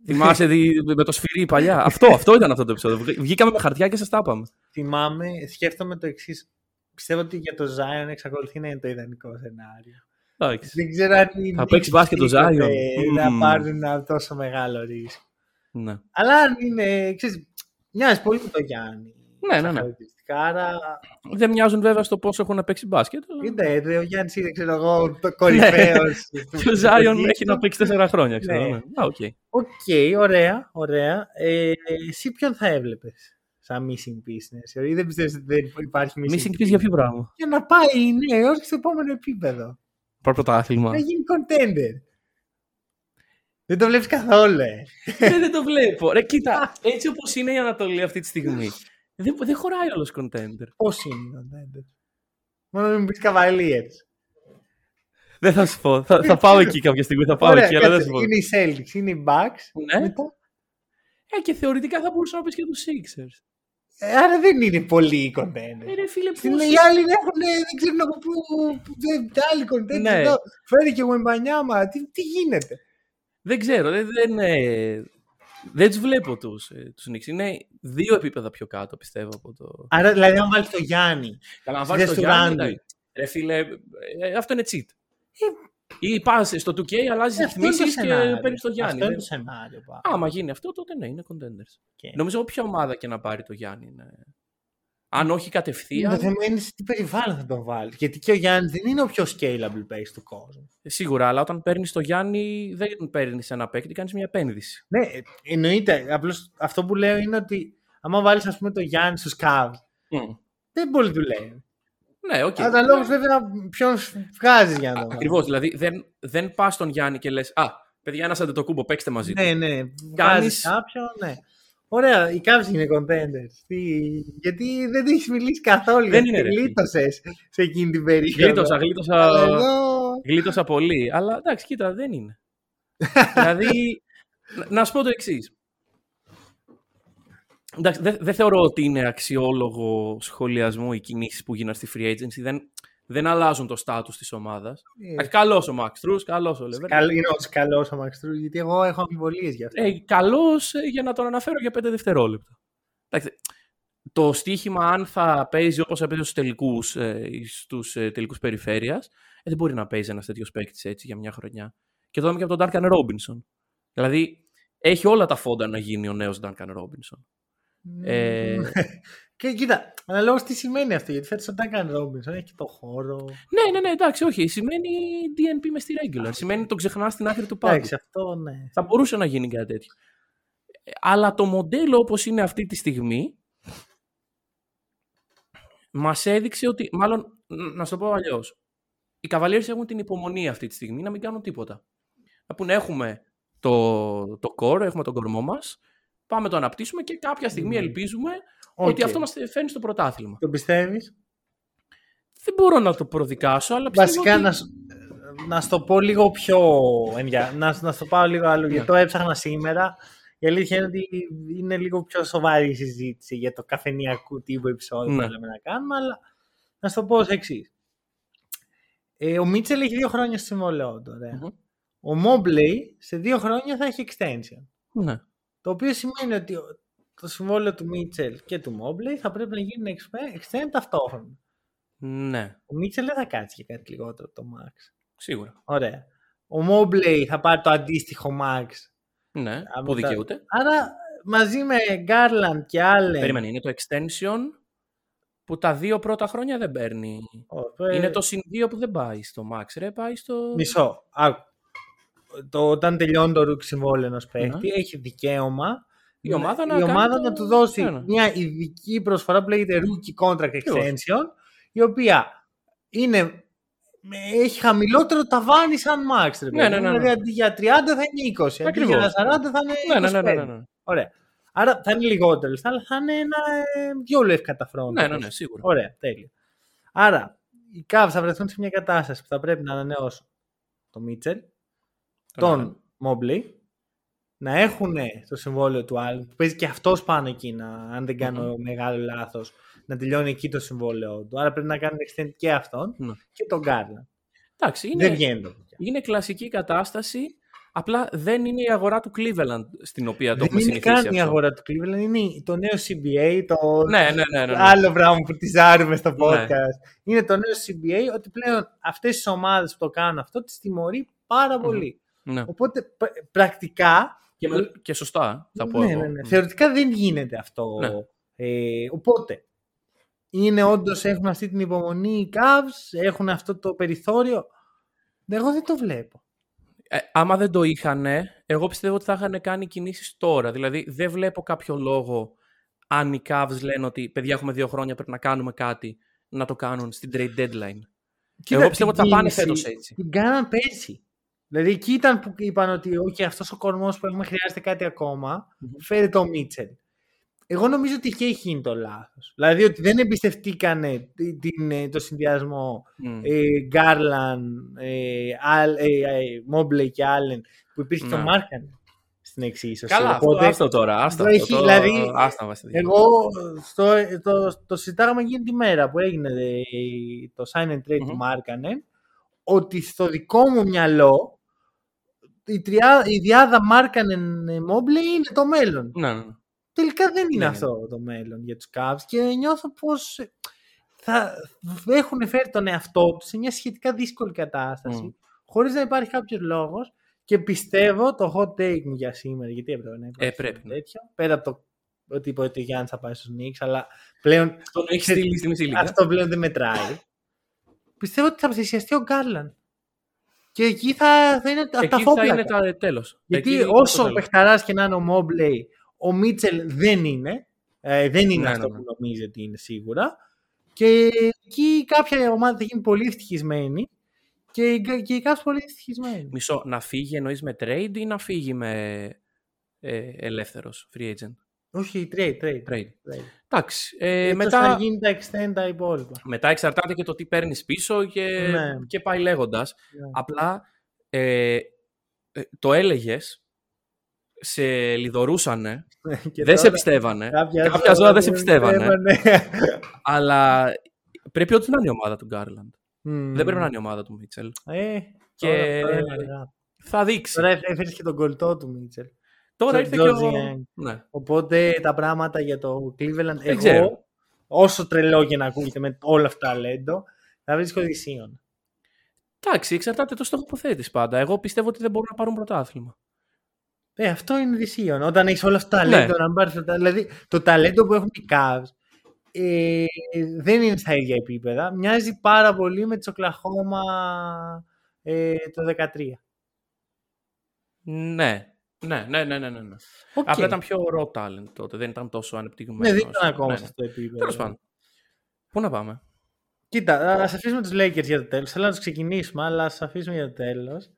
Θυμάσαι με το σφυρί παλιά; αυτό, αυτό ήταν αυτό το επεισόδιο. Βγήκαμε με χαρτιά και σας τα είπαμε. Θυμάμαι, σκέφτομαι το εξής. Πιστεύω ότι για το Zion εξακολουθεί να είναι το ιδανικό σενάριο. Δεν ξέρω αν είναι. Θα παίξεις μπάσκετ το Zion. Να πάρουν ένα τόσο μεγάλο ρίσκο. Ναι. Αλλά αν είναι. Ξέρεις, μοιάζει πολύ με το Γιάννη. Ναι, ναι, ναι. Άρα... Δεν μοιάζουν βέβαια στο πόσο έχουν παίξει μπάσκετ. Ναι, ο Γιάννη είναι, ξέρω εγώ, το κορυφαίος. και ο Ζάιον έχει να παίξει τέσσερα χρόνια, ξέρω. Ναι. Οκ, ναι. Okay. ωραία, ωραία. Ε, εσύ ποιον θα έβλεπες σαν missing piece, ή δεν πιστεύεις ότι δεν υπάρχει missing, missing piece για ποιο πράγμα; Για να πάει η Νέα Υόρκη στο επόμενο επίπεδο. Πάρ πρωτάθλημα. Να γίνει contender. Δεν το βλέπεις καθόλου, ε. δεν το βλέπω. Ρε, κοίτα, έτσι όπως είναι η Ανατολή αυτή τη στιγμή. Δεν, δεν χωράει άλλο contender. Πώς είναι contender; Μόνο να μην πεις καβαλίε. Δεν θα σου πω. Θα, θα πάω εκεί κάποια στιγμή. Θα πάω Ωραία, εκεί, αλλά δεν σου πω. Είναι οι Celtics, είναι οι Bucks. Ναι. Μετά. Ε, και θεωρητικά θα μπορούσα να πεις και τους Sixers. Ε, άρα δεν είναι πολύ contender. Ε, ρε, φίλε, πώς... Οι άλλοι έχουν, δεν ξέρουν από πού. Άλλοι contender. Ναι. Φέρει και εγώ η Τι, τι γίνεται; Δεν ξέρω. Δεν, δεν, ε, δεν τους βλέπω τους τους ε, Είναι δύο επίπεδα πιο κάτω, πιστεύω. Από το... Άρα, δηλαδή, αν βάλεις το Γιάννη. Καλά, αν βάλεις το Γιάννη. Ρε φίλε, ε, αυτό είναι cheat. Ε, Ή πας στο 2K, αλλάζεις Ε, τι αυτό είναι το θυμίσει και σενάριο. παίρνεις το Γιάννη. Αυτό είναι Δεν- το σενάριο. πά. Άμα γίνει αυτό, τότε ναι, είναι contenders. Και- Νομίζω όποια ομάδα και να πάρει το Γιάννη είναι. Αν όχι κατευθείαν, Το θέμα είναι σε τι περιβάλλον θα τον βάλεις. Γιατί και ο Γιάννης δεν είναι ο πιο scalable παίκτη του κόσμου. σίγουρα, αλλά όταν παίρνεις το Γιάννη, δεν παίρνεις ένα παίκτη, κάνεις μια επένδυση. Ναι, εννοείται. Απλώς αυτό που λέω είναι ότι άμα βάλεις ας πούμε το Γιάννη στους Cavs, Μμ. δεν πολύ του λέει. Ναι, οκέι. Αναλόγως βέβαια ποιον βγάζεις για να το Ακριβώς. Δηλαδή δεν, δεν πας στον Γιάννη και λες Α, παιδιά, ένα Αντετοκούμπο, παίξτε μαζί του. Ναι, ναι. Κάνεις- Βγάζει κάποιον, ναι. Ωραία, οι Cavs είναι contenders. Τι... Γιατί δεν έχεις μιλήσει καθόλου. Δεν γιατί είναι, ρε, φίλε. Γλίτωσες σε εκείνη την περίοδο. Γλίτωσα, γλίτωσα, Αλλά Εδώ... γλίτωσα πολύ. Αλλά εντάξει, κοίτα, δεν είναι. δηλαδή, να- να σου πω το εξής. Εντάξει, δεν δεν θεωρώ ότι είναι αξιόλογο σχολιασμό οι κινήσεις που γίνανε στη free agency. Δεν, δεν αλλάζουν το στάτους της ομάδας. Ε, Καλός ο Max Truss, καλός ο Lever. Καλ- Είναι όντως καλός ο Max Struz, γιατί εγώ έχω αμφιβολίες γι' αυτό. Ε, καλός ε, για να τον αναφέρω για 5 δευτερόλεπτα. Εντάξει, το στοίχημα αν θα παίζει όπως έπαιζε στους τελικούς, ε, ή στους ε, τελικούς περιφέρειας, ε, δεν μπορεί να παίζει ένας τέτοιος παίκτης έτσι για μια χρονιά. Και το είδαμε και από τον Duncan Robinson. Δηλαδή, έχει όλα τα φόντα να γίνει ο νέος Duncan Robinson. Ε, Και κοίτα, αναλόγως τι σημαίνει αυτό, γιατί φέτος ο Duncan Robinson έχει το χώρο. ναι, ναι, ναι, εντάξει, όχι. Σημαίνει DNP μες στη regular. Σημαίνει το ξεχνά στην άκρη του πάντου. Εντάξει, αυτό ναι. Θα μπορούσε να γίνει κάτι τέτοιο. Ε, Αλλά το μοντέλο όπως είναι αυτή τη στιγμή μας έδειξε ότι, μάλλον, ν- να σου το πω αλλιώς. οι Cavaliers έχουν την υπομονή αυτή τη στιγμή να μην κάνουν τίποτα. Να πούνε έχουμε το, το core, έχουμε τον κορμό μας, πάμε το αναπτύσσουμε και κάποια στιγμή Μμμ. ελπίζουμε Οκέι. ότι αυτό μας φέρνει στο πρωτάθλημα. Το πιστεύεις; Δεν μπορώ να το προδικάσω, αλλά πιστεύω Βασικά ότι... να, σου- να σου το πω λίγο πιο ενδια... να, να σου το πάω λίγο άλλο, Ναι. γιατί το έψαχνα σήμερα. Η αλήθεια είναι ότι είναι λίγο πιο σοβαρή η συζήτηση για το καφενιακού τύπου επεισόδιο Ναι. που λέμε να κάνουμε, αλλά να σου το πω ως εξής. Ε, ο Μίτσελ έχει δύο χρόνια στο συμβόλαιό του. ωραία. Μμμ. Ο Μόμπλεϊ σε δύο χρόνια θα έχει extension. Ναι. Το οποίο σημαίνει ότι ο- το συμβόλαιο του Μίτσελ και του Μόμπλεϊ θα πρέπει να γίνει expe- extend ταυτόχρονα. ναι, Ο Μίτσελ δεν θα κάτσει για κάτι λιγότερο από το Max. σίγουρα. Ωραία. Ο Μόμπλεϊ θα πάρει το αντίστοιχο Max. Ναι, Α, που μετά- δικαιούται. Άρα μαζί με Garland και άλλε. Περίμενε, είναι το extension που τα δύο πρώτα χρόνια δεν παίρνει. ε, Είναι το συν 2 που δεν πάει στο Max, ρε, πάει στο... Μισό. Άκου. Το, όταν τελειώνει το rookie συμβόλαιο ενός παίχτη, Ναι. έχει δικαίωμα Η ομάδα να η κάνει ομάδα το- να του δώσει Ναι, ναι. μια ειδική προσφορά που λέγεται rookie contract Ακριβώς. extension, η οποία είναι, με- έχει χαμηλότερο ταβάνι σαν max. Ρε, Ναι, παιδί ναι, μου. ναι, ναι. Δηλαδή αντί για 30 θα είναι 20, αντί Ακριβώς. για 40 θα είναι Ναι, 25. ναι, ναι, ναι, ναι. Ωραία. Άρα θα είναι λιγότερο λεφτά, αλλά θα είναι ένα ε, πιο λευκά τα φρόντα. Ναι, ναι, ναι, σίγουρα. Ωραία, τέλεια. Άρα, οι Cavs θα βρεθούν σε μια κατάσταση που θα πρέπει να ανανεώσουν τον Μίτσελ, τον Μόμπλεϊ, να έχουν το συμβόλαιο του άλλου, που παίζει και αυτός πάνω εκεί, να, αν δεν κάνω μεγάλο λάθος, να τελειώνει εκεί το συμβόλαιο του. Άρα πρέπει να κάνουν extend και αυτόν Ναι. και τον Garland. Εντάξει, είναι, Δεν βγαίνει το πια. είναι κλασική κατάσταση, απλά δεν είναι η αγορά του Cleveland στην οποία το Δεν έχουμε είναι συνηθίσει καν η αυτό. αγορά του Cleveland, είναι το νέο CBA, το Ναι, ναι, ναι, ναι, ναι. άλλο πράγμα που τη ζάρουμε στο podcast. Είναι το νέο CBA ότι πλέον αυτές τις ομάδες που το κάνουν αυτό τις τιμωρεί πάρα πολύ. Ναι. Οπότε πρα- πρακτικά Και, με- και σωστά, θα πω ναι, εγώ. ναι, ναι. Θεωρητικά δεν γίνεται αυτό. Ναι. Ε, οπότε, είναι όντως έχουν αυτή την υπομονή οι Cavs, έχουν αυτό το περιθώριο. Εγώ δεν το βλέπω. Ε, άμα δεν το είχαν, εγώ πιστεύω ότι θα είχαν κάνει κινήσεις τώρα. Δηλαδή, δεν βλέπω κάποιο λόγο αν οι Cavs λένε ότι παιδιά έχουμε δύο χρόνια, πρέπει να κάνουμε κάτι, να το κάνουν στην trade deadline. Εγώ πιστεύω ότι θα πάνε φέτος έτσι. Την κάναν πέρσι. Δηλαδή εκεί ήταν που είπαν ότι okay, αυτός ο κορμός που έχουμε χρειάζεται κάτι ακόμα, φέρει το Μίτσελ. Εγώ νομίζω ότι εκεί έχει γίνει το λάθος. Δηλαδή ότι δεν εμπιστευτήκανε την- την- ε, το συνδυασμό Μμ. Γκάρλαν, Μόμπλε και Άλεν που υπήρχε Ναι. το Μάρκαν στην εξίσωση. Καλά, αυτό, Οπότε, άστο τώρα. Άστα, έχει, αυτό, το- δηλαδή, άστα μας τα δικά. Εγώ στο, το, το συζητάγαμε εκείνη τη μέρα που έγινε ε, το sign and trade του Μμμ. Μάρκανεν ότι στο δικό μου μυαλό η, τριά, η διάδα Μάρκανεν Μόμπλε είναι το μέλλον. Ναι, ναι, ναι. Τελικά δεν είναι Ναι, ναι. αυτό το μέλλον για τους Cavs και νιώθω πως θα έχουν φέρει τον εαυτό τους σε μια σχετικά δύσκολη κατάσταση Μμ. χωρίς να υπάρχει κάποιος λόγος και πιστεύω το hot take μου για σήμερα, γιατί έπρεπε να υπάρχει Ε, πρέπει. τέτοιο, πέρα από το ότι είπε ότι ο Γιάννης θα πάει στους Knicks, αλλά πλέον Τον έχεις στείλει στη μισή λίγα. αυτό πλέον δεν μετράει. πιστεύω ότι θα πλησιαστεί ο Γκάρλαντ. Και εκεί θα, θα είναι τα, τα Εκεί θα φόπλακα. είναι τα τέλος. Γιατί Εκεί όσο το τέλος. παιχταράς και να είναι ο Μόμπλεϊ, ο Μίτσελ δεν είναι. Ε, δεν είναι Ναι, αυτό ναι, ναι. που νομίζει ότι είναι σίγουρα. Και εκεί κάποια ομάδα θα γίνει πολύ ευτυχισμένη και, οι- και οι Cavs πολύ ευτυχισμένοι. Μισό, να φύγει εννοείς με trade ή να φύγει με ε, ελεύθερος, free agent; Όχι, trade, trade. Trade. trade. Εντάξει. Ε, Εκτός μετά, θα γίνει τα extend τα υπόλοιπα. μετά εξαρτάται και το τι παίρνεις πίσω και, Ναι. και πάει λέγοντας. Ναι. Απλά ε, ε, το έλεγες, σε λιδωρούσανε, Και δεν σε τώρα πιστεύανε. Κάποια, κάποια ζώα δεν σε πιστεύανε. πιστεύανε. Αλλά πρέπει όντω να είναι η ομάδα του Γκάρλαντ. Μμμ. Δεν πρέπει να είναι η ομάδα του Μίτσελ. Ε, Και- τώρα αυτό είναι αργά. Θα δείξει. Τώρα έφερες και τον κολλητό του Μίτσελ. Τώρα τον ήρθε και George ο. Young. Ναι. Οπότε τα πράγματα για το Cleveland, εγώ, ξέρω. όσο τρελό και να ακούγεται με όλο αυτό το ταλέντο, θα βρίσκω δυσίων. Εντάξει, εξαρτάται το στόχο που θέτεις πάντα. Εγώ πιστεύω ότι δεν μπορούν να πάρουν πρωτάθλημα. Ε, αυτό είναι decision. Όταν έχεις όλο αυτό το ταλέντο Ναι. να πάρεις. Δηλαδή, το ταλέντο που έχουν οι Cavs ε, δεν είναι στα ίδια επίπεδα. Μοιάζει πάρα πολύ με τη Οκλαχώμα ε, το 2013. Ναι. Ναι, ναι, ναι, ναι, ναι. ναι. Οκέι. Απλά ήταν πιο raw talent τότε, δεν ήταν τόσο ανεπτυγμένο. Ναι, δεν ήταν ακόμα σε αυτό το επίπεδο. Τέλος πάντων. Πού να πάμε; Κοίτα, α αφήσουμε τους Lakers για το τέλος. Θέλω να τους ξεκινήσουμε, αλλά ας αφήσουμε για το τέλος.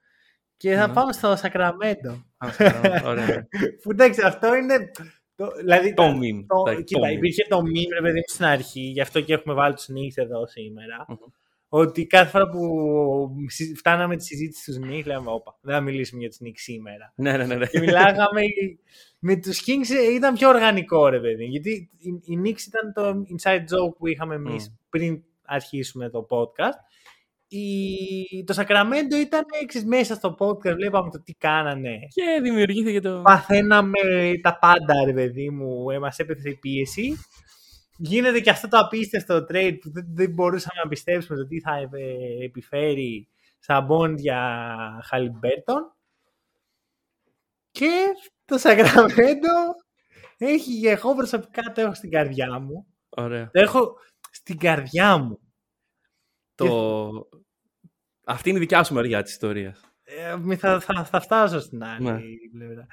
Και θα Ναι. πάμε στο Σακραμέντο. Α, συγγνώμη, Ωραία. Που εντάξει, αυτό είναι. Το, δηλαδή, Το τα- meme. το- Εντάξει, κοίτα, το meme. υπήρχε το meme, ρε παιδί μου, στην αρχή, γι' αυτό και έχουμε βάλει τους Knicks εδώ σήμερα. Μμμ. Ότι κάθε φορά που συ- φτάναμε τη συζήτηση στους Knicks, λέμε, Όπα, δεν θα μιλήσουμε για τους Knicks σήμερα. Ναι, ναι, ναι. ναι. και μιλάγαμε. με τους Kings ε, ήταν πιο οργανικό, ρε παιδί. Γιατί οι, οι Knicks ήταν το inside joke που είχαμε εμείς Μμ. πριν αρχίσουμε το podcast. Η, το Σακραμέντο ήταν ξέρεις, μέσα στο podcast, βλέπαμε το τι κάνανε. Και δημιουργήθηκε το. Παθαίναμε τα πάντα, ρε παιδί μου, ε, μας έπεθε η πίεση. Γίνεται και αυτό το απίστευτο trade που δεν, δεν μπορούσαμε να πιστέψουμε το τι θα ε, επιφέρει Σαμπόν για Χαλιμπέρτον. Και το Σακραμέντο έχει, εγώ προσωπικά το έχω στην καρδιά μου. Ωραία. Το έχω στην καρδιά μου. Το... Αυτή είναι η δικιά σου μεριά της ιστορίας. Ε, μη θα, θα, θα φτάσω στην άλλη Ναι. πλευρά.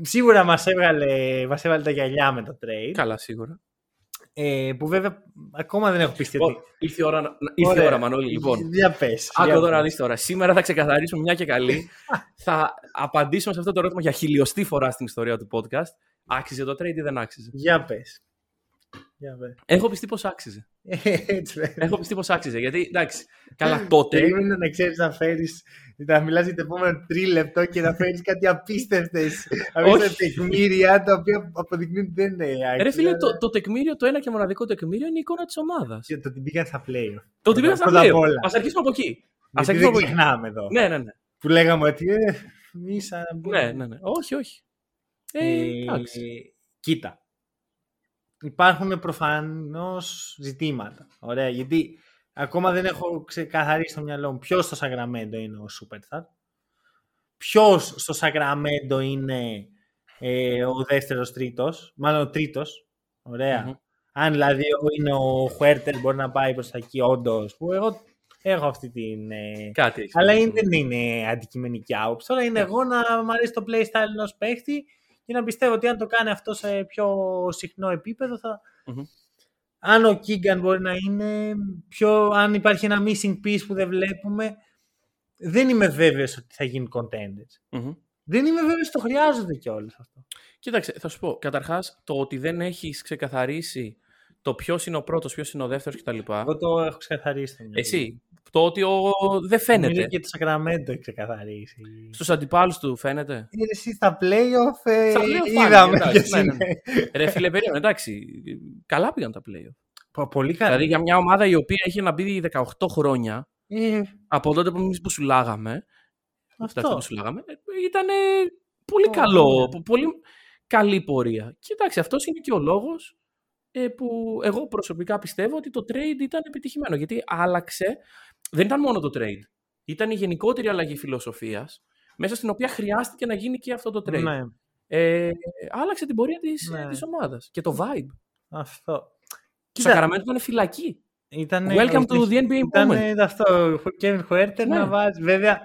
Σίγουρα μας έβγαλε, μας έβαλε τα γυαλιά με το trade. Καλά, σίγουρα. Ε, που βέβαια ακόμα δεν έχω πιστεί ότι... Ω, Ήρθε η ώρα, να- ήρθε η Ωραία. ώρα Μανώλη. Λοιπόν, Για πες. άκου για εδώ να πες. δεις τώρα. Σήμερα θα ξεκαθαρίσουμε μια και καλή. θα απαντήσουμε σε αυτό το ερώτημα για χιλιοστή φορά στην ιστορία του podcast. Άξιζε το trade ή δεν άξιζε; Για πες. Για πες. Έχω πιστεί πως άξιζε. Έτσι ρε. Έχω πιστεί πως άξιζε. Γιατί εντάξει, καλά τότε. Περίμενε να ξέρεις να φέρεις, να μιλάς για το επόμενο τρίλεπτο και να φέρεις κάτι απίστευτες, απίστευτα τεκμήρια τα οποία αποδεικνύουν ότι δεν είναι Ρε άξιο, φίλε, αλλά- το, το τεκμήριο, το ένα και μοναδικό τεκμήριο είναι η εικόνα της ομάδας. Και το ότι πήγαν στα playoff. Το ότι πήγα στα Πρώτα απ' πλέον. όλα. Α αρχίσουμε από εκεί. Α Γιατί αρχίσουμε δεν από εκεί. ξεχνάμε εδώ. Ναι, ναι, ναι. Που λέγαμε ότι ε, μη σαν να μπούμε. ναι, ναι, ναι. Όχι, όχι. Ε, Ε, εντάξει. κοίτα. Υπάρχουν προφανώς ζητήματα. Ωραία, γιατί ακόμα δεν έχω ξεκαθαρίσει στο μυαλό μου ποιος στο Σακραμέντο είναι ο Superstar. Ποιος στο Σακραμέντο είναι ε, ο δεύτερος τρίτος, μάλλον ο τρίτος. Ωραία. Μμμ. Αν δηλαδή είναι ο Χουέρτερ μπορεί να πάει προς τα εκεί όντως, που εγώ έχω αυτή την... ε, Κάτι έχεις αλλά πει. είναι, δεν είναι αντικειμενική άποψη. Τώρα είναι εγώ να μου αρέσει το playstyle ενός παίχτη και να πιστεύω ότι αν το κάνει αυτό σε πιο συχνό επίπεδο θα. Μμμ. Αν ο Keegan μπορεί να είναι πιο. Αν υπάρχει ένα missing piece που δεν βλέπουμε, δεν είμαι βέβαιος ότι θα γίνει contenders. Μμμ. Δεν είμαι βέβαιος ότι το χρειάζονται κιόλας αυτό. Κοίταξε, θα σου πω. Καταρχάς, το ότι δεν έχεις ξεκαθαρίσει το ποιος είναι ο πρώτος, ποιος είναι ο δεύτερος κτλ. Εγώ το έχω ξεκαθαρίσει. στο μυαλό Εσύ. Το ότι ο... δεν μου. φαίνεται. Νομίζω και το Sacramento έχει ξεκαθαρίσει. Στους αντιπάλους του φαίνεται. Ε, Εσύ στα playoff, ε, Στα playoff φάνηκε, είδαμε εντάξει, ποιος ναι, ναι, είναι. Ρε φίλε, περίμενε, εντάξει. Καλά πήγαν τα playoff. Πο- Πολύ καλά. Δηλαδή για μια ομάδα η οποία είχε να μπει 18 χρόνια Ε, από τότε που εμείς που σου λάγαμε. Αυτό. που σου λάγαμε. Ήταν πολύ Ω, καλό. ναι. πο- Πολύ καλή πορεία. Και εντάξει, αυτός είναι και ο λόγος που εγώ προσωπικά πιστεύω ότι το trade ήταν επιτυχημένο. Γιατί άλλαξε. Δεν ήταν μόνο το trade. ήταν η γενικότερη αλλαγή φιλοσοφίας, μέσα στην οποία χρειάστηκε να γίνει και αυτό το trade. Ναι, Ε, άλλαξε την πορεία της Ναι. της ομάδας και το vibe. αυτό. Το Κοίτα, Σακραμέντο ήταν φυλακή. Ήτανε, Welcome to the NBA ήταν moment. αυτό, ο Kevin Huerter Ναι. να βάζει. Βέβαια,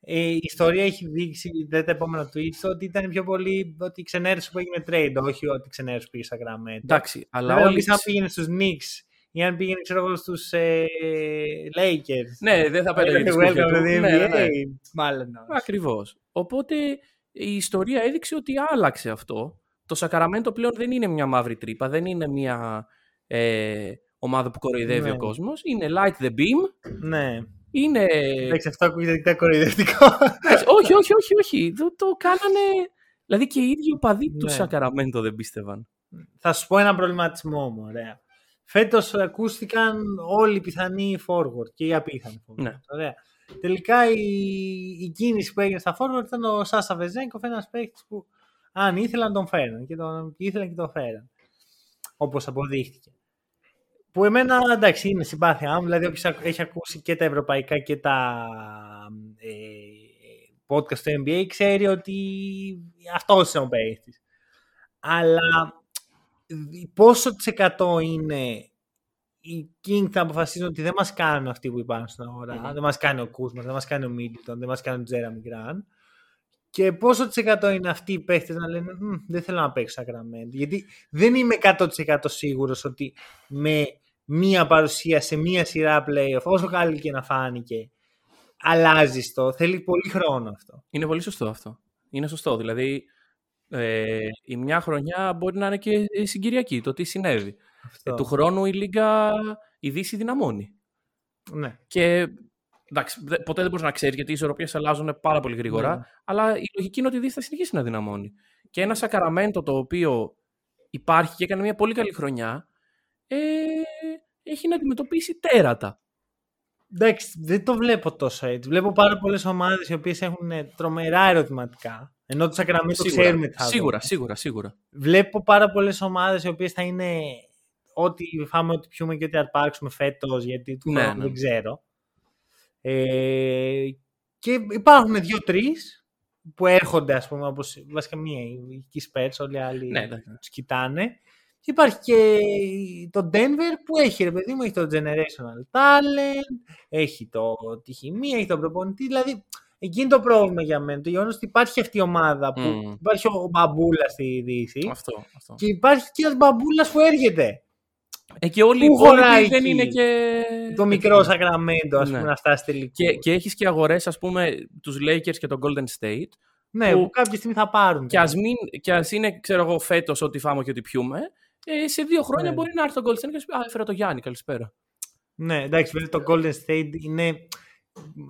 ε, η ιστορία έχει δείξει, δεν τα επόμενα tweets, ότι ήταν πιο πολύ ότι η ξενέρωση που έγινε trade, όχι ότι η ξενέρωση πήγε στα Sacramento. Εντάξει, αλλά Βέβαια, όλοι... όλοι... αν πήγαινε στους Knicks ή αν πήγαινε, ξέρω εγώ, στους ε, Lakers. Ναι, δεν θα πέταγε τη Έλεγε σκούφια welcome του. to the Ναι, ναι, NBA. ναι. Μάλλον όχι. Ακριβώς. Οπότε η ιστορία έδειξε ότι άλλαξε αυτό. Το Σακαραμέντο πλέον δεν είναι μια μαύρη τρύπα, δεν είναι μια ε, ομάδα που κοροϊδεύει Ναι. ο κόσμος. Είναι light the beam, Ναι. είναι... Εντάξει, αυτό ακούγεται ήταν κοροϊδευτικό. όχι, όχι, όχι, όχι. Το, το κάνανε... Δηλαδή και οι ίδιοι οπαδοί του Ναι. Σακαραμέντο δεν πίστευαν. Θα σου πω ένα προβληματισμό μου, ωραία. Φέτος ακούστηκαν όλοι οι πιθανοί forward και οι απίθανοι forward. Ναι. Ωραία. Τελικά η, η κίνηση που έγινε στα forward ήταν ο Σάσα Βεζέγκοφ, ένας παίκτης που αν ήθελαν τον φέραν και τον ήθελαν και τον φέραν. Όπως αποδείχτηκε. Που εμένα εντάξει είναι συμπάθειά μου, δηλαδή όποιος ακ- έχει ακούσει και τα ευρωπαϊκά και τα ε, podcast του NBA ξέρει ότι αυτός είναι ο παίκτης. Αλλά πόσο της εκατό είναι οι Kings να αποφασίζουν ότι δεν μας κάνουν αυτοί που υπάρχουν στην αγορά. Μμμ. Δεν μας κάνει ο Κούσμας, δεν μας κάνει ο Μίτλτον, δεν μας κάνει ο Τζέραμι Γκραν. Και πόσο της εκατό είναι αυτοί οι παίχτες να λένε «Μμ, δεν θέλω να παίξω Sacramento. Γιατί δεν είμαι 100% σίγουρος ότι με μία παρουσία σε μία σειρά playoff, όσο καλή και να φάνηκε, αλλάζει το. Θέλει πολύ χρόνο αυτό. Είναι πολύ σωστό αυτό. Είναι σωστό. Δηλαδή, ε, η μια χρονιά μπορεί να είναι και συγκυριακή, το τι συνέβη. αυτό. Ε, του χρόνου η Λίγκα, η Δύση δυναμώνει. Ναι. Και εντάξει, δε- ποτέ δεν μπορείς να ξέρεις γιατί οι ισορροπίες αλλάζουν πάρα πολύ γρήγορα. Ναι. Αλλά η λογική είναι ότι η Δύση θα συνεχίσει να δυναμώνει. Και ένα Σακαραμέντο το οποίο υπάρχει και έκανε μια πολύ καλή χρονιά, ε, έχει να αντιμετωπίσει τέρατα. Εντάξει, δεν το βλέπω τόσο έτσι. Βλέπω πάρα πολλές ομάδες οι οποίες έχουν ε, τρομερά ερωτηματικά. Ενώ το Σακραμέντο ξέρουμε τι θα σίγουρα, δούμε. σίγουρα, σίγουρα. Βλέπω πάρα πολλές ομάδες οι οποίες θα είναι ό,τι φάμε, ό,τι πιούμε και ό,τι αρπάξουμε φέτος, γιατί του Ναι, χρόνου ναι. δεν ξέρω. Ε, και υπάρχουν δύο-τρεις που έρχονται, ας πούμε, όπως βασικά μία, η Key όλοι οι άλλοι Ναι, εντάξει. τους κοιτάνε. Και υπάρχει και το Denver που έχει, ρε παιδί μου, έχει το Generational Talent, έχει το, τη χημεία, έχει τον προπονητή. Δηλαδή, εκεί είναι το πρόβλημα για μένα. Το γεγονός ότι υπάρχει αυτή η ομάδα που Μμμ. υπάρχει ο Μπαμπούλα στη Δύση Αυτό, αυτό. και υπάρχει και ένας Μπαμπούλας που έρχεται. Ε, και όλοι οι Πού χωράει υπόλοιποι δεν εκεί είναι και... Το μικρό Σακραμέντο, ας Ναι. πούμε, να φτάσει τελικό. Και, και έχεις και αγορές, ας πούμε, τους Lakers και τον Golden State. ναι, που- που κάποια στιγμή θα πάρουν. Και ας, μην, και ας είναι, ξέρω εγώ, φέτος ό,τι φάμε και ό,τι πιούμε, ε, σε δύο χρόνια Ναι. μπορεί να έρθει το Golden State και να σου πει «Α, έφερα το Γιάννη, καλησπέρα». Ναι, εντάξει, βέβαια το Golden State είναι,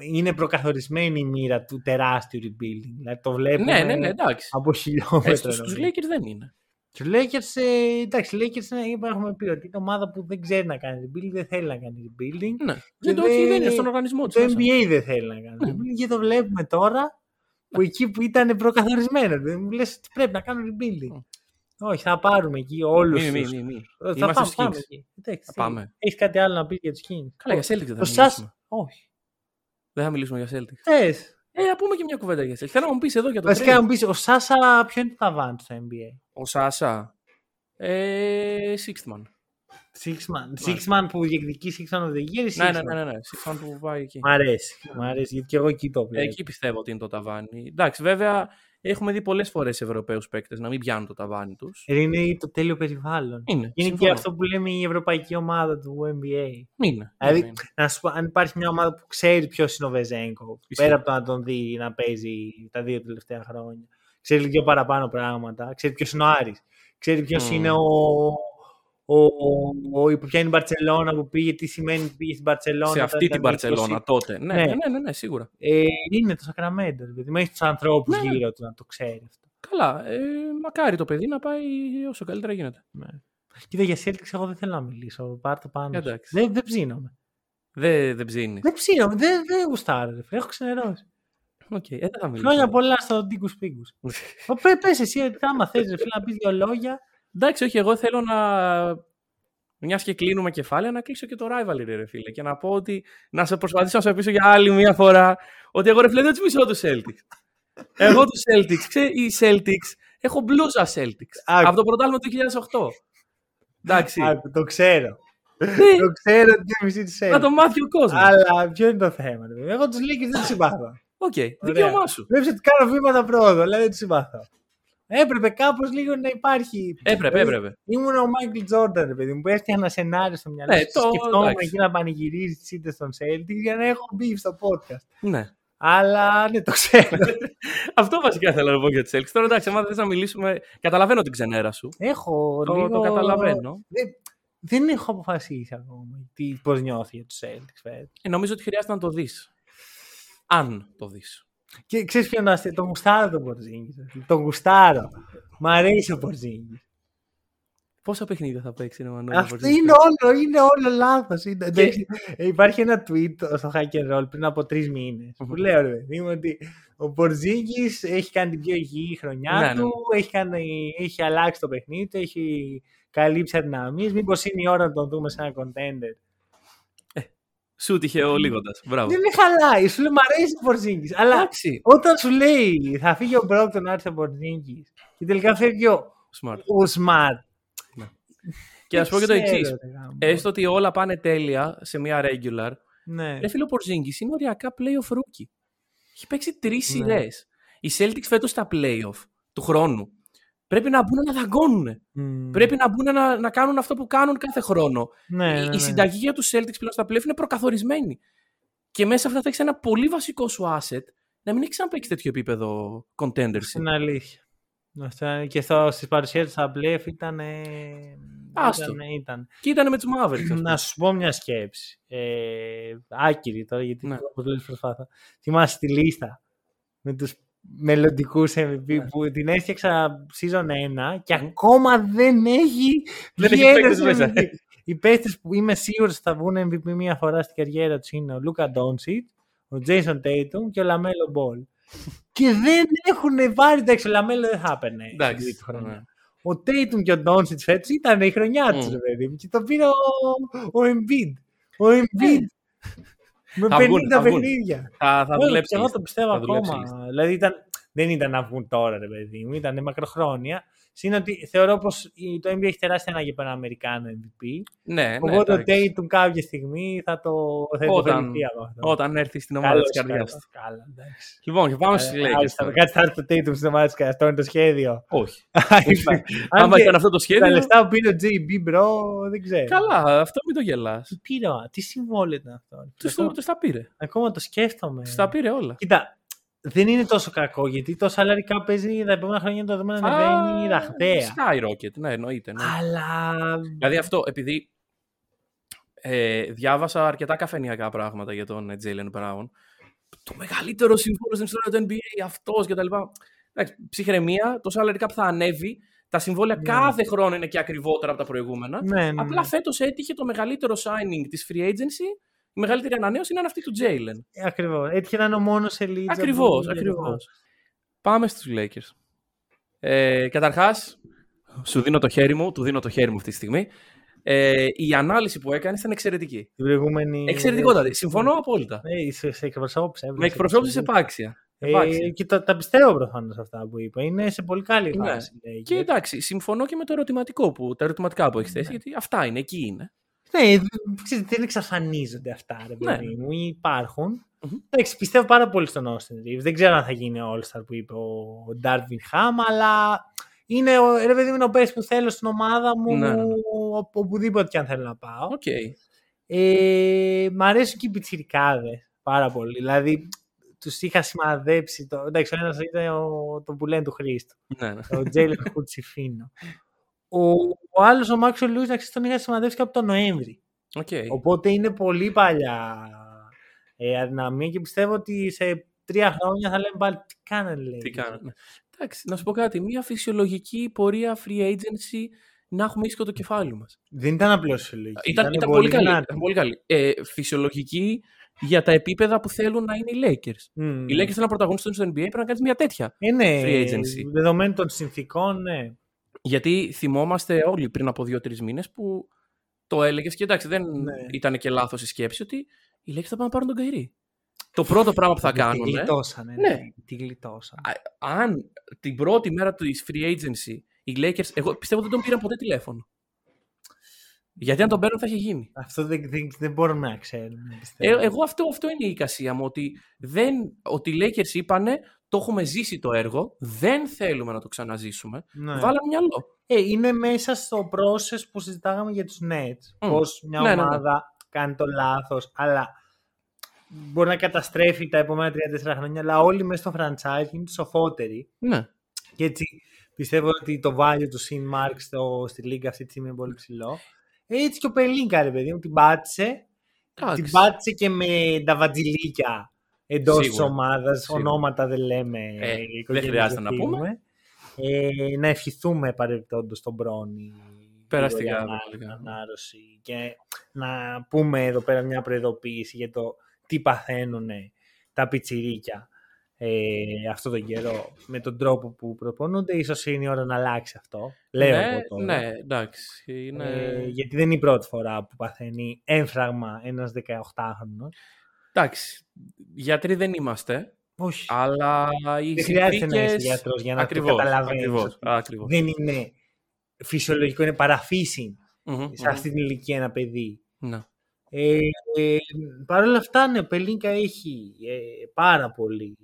είναι προκαθορισμένη η μοίρα του τεράστιου rebuilding. Δηλαδή το βλέπουμε Ναι, ναι, ναι, εντάξει. από χιλιόμετρα. Ε, στους, στους νομίζω. Lakers δεν είναι. Του Lakers, ε, εντάξει, οι Lakers είναι, έχουμε πει ότι είναι ομάδα που δεν ξέρει να κάνει rebuilding, δεν θέλει να κάνει rebuilding. Ναι. Δεν το όχι, δεν είναι στον οργανισμό Το της. μέσα. NBA δεν θέλει να κάνει Ναι. rebuilding και το βλέπουμε τώρα που εκεί που ήταν προκαθορισμένο. Δεν μου λες ότι πρέπει να κάνουν rebuilding. Όχι, θα πάρουμε εκεί όλους Μη, μη, τους- μη, μη. Θα Είμαστε πάμε, στους πάμε Kings. εκεί. Εντάξει, Θα πάμε. Έχεις κάτι άλλο να πεις για τους Kings. Καλά, για Celtics δεν Το θα Σας... μιλήσουμε. Όχι. Δεν θα μιλήσουμε για Celtics. Θες. Ε, να πούμε και μια κουβέντα για Celtics. Θέλω να μου πεις εδώ για το Βασικά trade. να μου πεις, ο Σάσα ποιο είναι το ταβάνι του στο NBA. Ο Σάσα. Ε, sixth man. Six man. Six man που διεκδικεί Six man of the year ή Ναι, six ναι, man? ναι, ναι, ναι. Six man που πάει εκεί. Μ' αρέσει. Μ' αρέσει γιατί και εγώ εκεί το βλέπω. Εκεί πιστεύω ότι είναι το ταβάνι. Εντάξει, βέβαια έχουμε δει πολλές φορές Ευρωπαίους παίκτες να μην πιάνουν το ταβάνι τους. Ε, Είναι το τέλειο περιβάλλον. Είναι. Είναι και συμφωνώ. αυτό που λέμε η ευρωπαϊκή ομάδα του NBA. Είναι. Δηλαδή, είναι, είναι. να σου πω, αν υπάρχει μια ομάδα που ξέρει ποιος είναι ο Βεζέγκο, Ισχύει. πέρα από το να τον δει να παίζει τα δύο τελευταία χρόνια, ξέρει δύο παραπάνω πράγματα, ξέρει ποιος είναι ο Άρης, ξέρει ποιος Μμμ. είναι ο, ο, ο, ο, ποια είναι η Μπαρσελόνα που πήγε, τι σημαίνει που πήγε στην Μπαρσελόνα. Σε τα- αυτή τα την 20. Παρσελώνα τότε. Ναι, Ναι. ναι, ναι, ναι, ναι, σίγουρα. Ε, είναι το Σακραμέντο, δηλαδή, με έχει τους ανθρώπους Ναι, ναι. γύρω του να το ξέρει αυτό. Καλά. Ε, μακάρι το παιδί να πάει όσο καλύτερα γίνεται. Ναι. Κοίτα, για Celtics εγώ δεν θέλω να μιλήσω. Πάρ' το πάνω. σου. Εντάξει. Δεν, δεν ψήνομαι. Δεν δεν ψήνεις. Δεν ψήνομαι. Δεν, δεν γουστάρω. ρε φίλε. Έχω ξενερώσει. Οκέι, ε, δεν θα μιλήσω. Χρόνια πολλά στο Ντίκου Πίγκου. Πε πες εσύ, ότι άμα θες να πεις δύο λόγια. Εντάξει, όχι, εγώ θέλω να μιας και κλείνουμε κεφάλαια, να κλείσω και το rivalry, ρε φίλε. Και να πω ότι να σε προσπαθήσω να σε πείσω για άλλη μια φορά ότι εγώ ρε φίλε δεν τους μισώ τους Celtics. εγώ τους Celtics, ξέρεις, οι Celtics, έχω μπλούζα Celtics. από το πρωτάθλημα του 2008. Εντάξει. Άκου, το ξέρω. Ναι. το ξέρω ότι είναι μισή της Να Celtics. το μάθει ο κόσμος. Αλλά ποιο είναι το θέμα. ρε παιδί. Εγώ τους Lakers δεν τους συμπάθω. Οκέι, Ωραία. δικαίωμά σου. Βλέπεις ότι κάνω βήματα πρόοδο, αλλά δεν τους συμπάθω. Έπρεπε κάπως λίγο να υπάρχει. Έπρεπε, Δηλαδή, έπρεπε. Ήμουν ο Μάικλ Τζόρνταν, ρε παιδί μου, που έφτιαχνα ένα σενάριο στο μυαλό Ναι, μου. το- Σκεφτόμουν εντάξει. εκεί να πανηγυρίζει τις ήττες των Celtics για να έχω beef στο podcast. Ναι. Αλλά ναι, το ξέρω. Αυτό βασικά θέλω να πω για τις Celtics. Τώρα εντάξει, άμα θες να μιλήσουμε. Καταλαβαίνω την ξενέρα σου. έχω Το, λίγο... το καταλαβαίνω. Δεν, δεν έχω αποφασίσει ακόμα τι, πώς νιώθει για τους Celtics φέτος. Ε, νομίζω ότι χρειάζεται να το δεις. Αν το δεις. Και ξέρεις ποιο είναι αστείο, τον γουστάρω τον Πορζίνγκης. Τον γουστάρω. Μ' αρέσει ο Πορζίνγκης. Πόσα παιχνίδια θα παίξει, ρε Μανώλη. Αυτό Πορζίνγκης; είναι όλο, είναι όλο λάθος. Είναι, εντάξει, ε, υπάρχει ένα tweet στο Hack and Roll πριν από τρεις μήνες που λέω ρε παιδί μου ότι ο Πορζίνγκης έχει κάνει την πιο υγιή χρονιά Ναι, ναι. του, Έχει, κάνει, έχει αλλάξει το παιχνίδι του, έχει καλύψει αδυναμίες. Μήπως είναι η ώρα να τον δούμε σε ένα contender. Σου τύχε ο Λίγοντας. Μπράβο. Δεν με χαλάει, σου λέει μ' αρέσει ο Πορζίνγκης. Αλλά Εντάξει. όταν σου λέει θα φύγει ο Μπρόκτον να έρθει ο Πορζίνγκης και τελικά φεύγει ο, Smart. ο Σμαρτ. Και να σου πω και το Δεν εξής. ξέρω, ρε γάμο. Έστω ότι όλα πάνε τέλεια σε μια regular. Ναι. Ρε φίλο Πορζίνγκη είναι οριακά playoff rookie. Έχει παίξει τρεις Ναι. σειρές. Οι Celtics φέτος στα playoff του χρόνου πρέπει να μπουν να δαγκώνουν. Μμμ. Πρέπει να μπουν να, να κάνουν αυτό που κάνουν κάθε χρόνο. Ναι, ναι, Η- ναι. Η συνταγή για τους Celtics πλέον στα playoff είναι προκαθορισμένη. Και μέσα σε αυτά θα έχεις ένα πολύ βασικό σου asset να μην έχει ξαναπέξει τέτοιο επίπεδο contendership. Είναι αλήθεια. Αυτό είναι- Και στο, στις παρουσίες στα playoffs ήταν... Άστο. Ήταν, ήταν. Και ήταν με τους Mavericks. ας πούμε. Να σου πω μια σκέψη. Ε, άκυρη τώρα, γιατί Ναι. ναι. όπως λες προσπάθα. Θυμάσαι τη λίστα με τους μελλοντικούς MVP Ναι. που την έφτιαξα season 1 και ακόμα δεν έχει Δεν βγει έχει ένας παίκτες μέσα. MVP. Οι παίκτες που είμαι σίγουρος ότι θα βγουν MVP μία φορά στην καριέρα τους είναι ο Λούκα Ντόντσιτς, ο Jason Tatum και ο Λαμέλο Μπολ. και δεν έχουν πάρει, εντάξει, ο Λαμέλο δεν θα έπαιρνε στην Εντάξει. τρίτη χρονιά. ναι. Ο Tatum και ο Ντόνσιτ φέτος ήταν η χρονιά τους, Μμ. ρε παιδί μου, και το πήρε ο, ο Embiid. Ο Embiid. Με Θα 50 βγουν, θα βγουν. παιχνίδια. Θα, θα Όχι, δουλέψεις. Εγώ το πιστεύω Θα δουλέψεις η ακόμα. Δηλαδή ήταν, δεν ήταν να βγουν τώρα, ρε παιδί μου, ήταν μακροχρόνια. Συν ότι θεωρώ πως το NBA έχει τεράστια ανάγκη από ένα Αμερικάνο MVP. Ναι, ναι. Οπότε ο εντάξει. Tatum κάποια στιγμή θα το θα Όταν- υποφεληθεί από αυτό. Όταν έρθει στην ομάδα Καλώς, της καρδιά καλώς, του. καλά, εντάξει. Λοιπόν, και πάμε στου Ε, Lakers. άλιστα, τώρα. Κάτσε θα έρθει το Tatum στην ομάδα της καρδιάς. Αυτό είναι το σχέδιο. Όχι. Αν Άμα και ήταν αυτό το Τα σχέδιο. λεφτά που πήρε ο JB, bro, δεν ξέρω. Καλά, αυτό μην το γελάς. Τι πήρε, α, τι συμβόλαιο ήταν αυτό. Τους Ακόμα- τα πήρε. Ακόμα το σκέφτομαι. Τους τα πήρε όλα. Κοίτα, δεν είναι τόσο κακό γιατί το salary cap παίζει τα επόμενα χρόνια το δούμε να ανεβαίνει ραχδαία. Skyrocket, ναι, εννοείται. Ναι. Αλλά. Δηλαδή αυτό, επειδή ε, διάβασα αρκετά καφενιακά πράγματα για τον ε, Jalen Brown, το μεγαλύτερο σύμφωνο στην ιστορία του NBA, αυτός και τα λοιπά. Εντάξει, ψυχραιμία, το salary cap θα ανέβει, τα συμβόλαια Ναι. κάθε χρόνο είναι και ακριβότερα από τα προηγούμενα. Ναι, ναι, Απλά ναι. φέτος έτυχε το μεγαλύτερο signing της free agency, η μεγαλύτερη ανανέωση είναι αυτή του Jalen. Ακριβώς. Έτυχε να είναι ο μόνος elite. Ακριβώς, από- ακριβώς. Πάμε στους Lakers. Ε, καταρχάς, σου δίνω το χέρι μου, του δίνω το χέρι μου αυτή τη στιγμή. Ε, η ανάλυση που έκανες ήταν εξαιρετική. Την προηγούμενη. Εξαιρετικότατη. Συμφωνώ απόλυτα. Ε, σε, σε εκπροσώπησε. Με εκπροσώπησες επάξια. Ε, επάξια. και τα, τα πιστεύω προφανώς αυτά που είπα. Είναι σε πολύ καλή Ναι. φάση. λέει. Και εντάξει, συμφωνώ και με το ερωτηματικό που, τα ερωτηματικά που έχεις θέσει, γιατί αυτά είναι, εκεί είναι. Ναι, δ- ξέρεις, δεν εξαφανίζονται αυτά, ρε Ναι. παιδί μου. Υπάρχουν. Μμμ. Εντάξει, πιστεύω πάρα πολύ στον Austin Reeves. Δεν ξέρω αν θα γίνει ο All-Star που είπε ο Darvin Ham, αλλά είναι ο, ρε παιδί μου, είναι ο παίκτης που θέλω στην ομάδα μου, Ναι, ναι, ναι. ο- οπουδήποτε και αν θέλω να πάω. Οκ. Ε, μ' αρέσουν και οι πιτσιρικάδες πάρα πολύ. Δηλαδή, τους είχα σημαδέψει. Το, εντάξει, ο ένας ήταν ο, το που λένε του Χρήστου. Ναι, ναι. Ο Τζέιλεν Χουντ-Σιφίνο. Ο, ο άλλος, ο Μάξουελ Λούις, να ξέρεις, τον είχα σημαδέψει και από τον Νοέμβρη. Οκ. Οπότε είναι πολύ παλιά ε, αδυναμία και πιστεύω ότι σε τρία χρόνια θα λέμε πάλι τι κάνανε λέει. Τι κάνανε. Εντάξει, να σου πω κάτι. Μια φυσιολογική πορεία free agency να έχουμε ίσιο το κεφάλι μας. Δεν ήταν απλώς φυσιολογική. Ήταν, ήταν, πολύ καλή. δυνατή. Ήταν πολύ καλή. Ε, φυσιολογική για τα επίπεδα που θέλουν να είναι οι Lakers. Μμμ. Οι Lakers θέλουν να πρωταγωνιστούν στο NBA, πρέπει να κάνεις μια τέτοια. Ε, ναι, free agency. Δεδομένου των συνθήκων, ναι. Γιατί θυμόμαστε όλοι πριν από δύο-τρεις μήνες που το έλεγες και εντάξει, δεν Ναι. ήταν και λάθος η σκέψη ότι οι Lakers θα πάνε να πάρουν τον Καϊρή. Το πρώτο πράγμα που θα Τη κάνουν. γλιτώσανε. Ναι. Ναι. Τη γλιτώσανε. Αν την πρώτη μέρα του free agency οι Lakers. Εγώ πιστεύω δεν τον πήραν ποτέ τηλέφωνο. Γιατί αν τον παίρνουν θα είχε γίνει. Αυτό δεν, δεν, δεν μπορούμε να ξέρουμε. Ε, πιστεύω. εγώ αυτό, αυτό είναι η εικασία μου. Ότι, δεν, ότι οι Lakers είπανε το έχουμε ζήσει το έργο, δεν θέλουμε να το ξαναζήσουμε. Ναι. Βάλαμε μυαλό. Ε, είναι μέσα στο process που συζητάγαμε για τους Nets. Μμ. Πώς μια Ναι, ναι, ναι. ομάδα κάνει το λάθος, αλλά μπορεί να καταστρέφει τα επόμενα 3-4 χρόνια, αλλά όλοι μέσα στο franchise είναι σοφότεροι. Ναι. Και έτσι πιστεύω ότι το value του Sin Mark στο, στη λίγα αυτή τη στιγμή είναι πολύ ψηλό. Έτσι και ο Πελίνκα, ρε παιδί μου, την πάτησε. Εντάξει. Την πάτησε και με τα βατζιλίκια εντός της Σίγουρα. ομάδας. Σίγουρα. Ονόματα δεν λέμε. Ε, οικογένειες δεν χρειάζεται να φύγουμε. πούμε. Ε, να ευχηθούμε παρεμπιπτόντως τον Μπρόνι. Περαστικά, γρήγορη ανα- περαστικά. ανάρρωση και να πούμε εδώ πέρα μια προειδοποίηση για το τι παθαίνουν τα πιτσιρίκια ε, αυτό τον καιρό με τον τρόπο που προπονούνται. Ίσως είναι η ώρα να αλλάξει αυτό. Λέω ναι, εγώ τώρα. ναι, εντάξει. Είναι... Ε, γιατί δεν είναι η πρώτη φορά που παθαίνει έμφραγμα ένας 18χρονος. Εντάξει. Γιατροί δεν είμαστε, Όχι. αλλά οι δεν χρειάζεται να είσαι συνθήκες- γιατρός για να Ακριβώς, το καταλαβαίνεις. ακριβώς, ας πούμε. ακριβώς. Δεν είναι φυσιολογικό, είναι παραφύση Μμμ, σε αυτή την ηλικία ένα παιδί. μμμ. Ναι. Ε, ε, Παρ' όλα αυτά, ναι, ο Πελίνκα έχει ε, πάρα πολύ.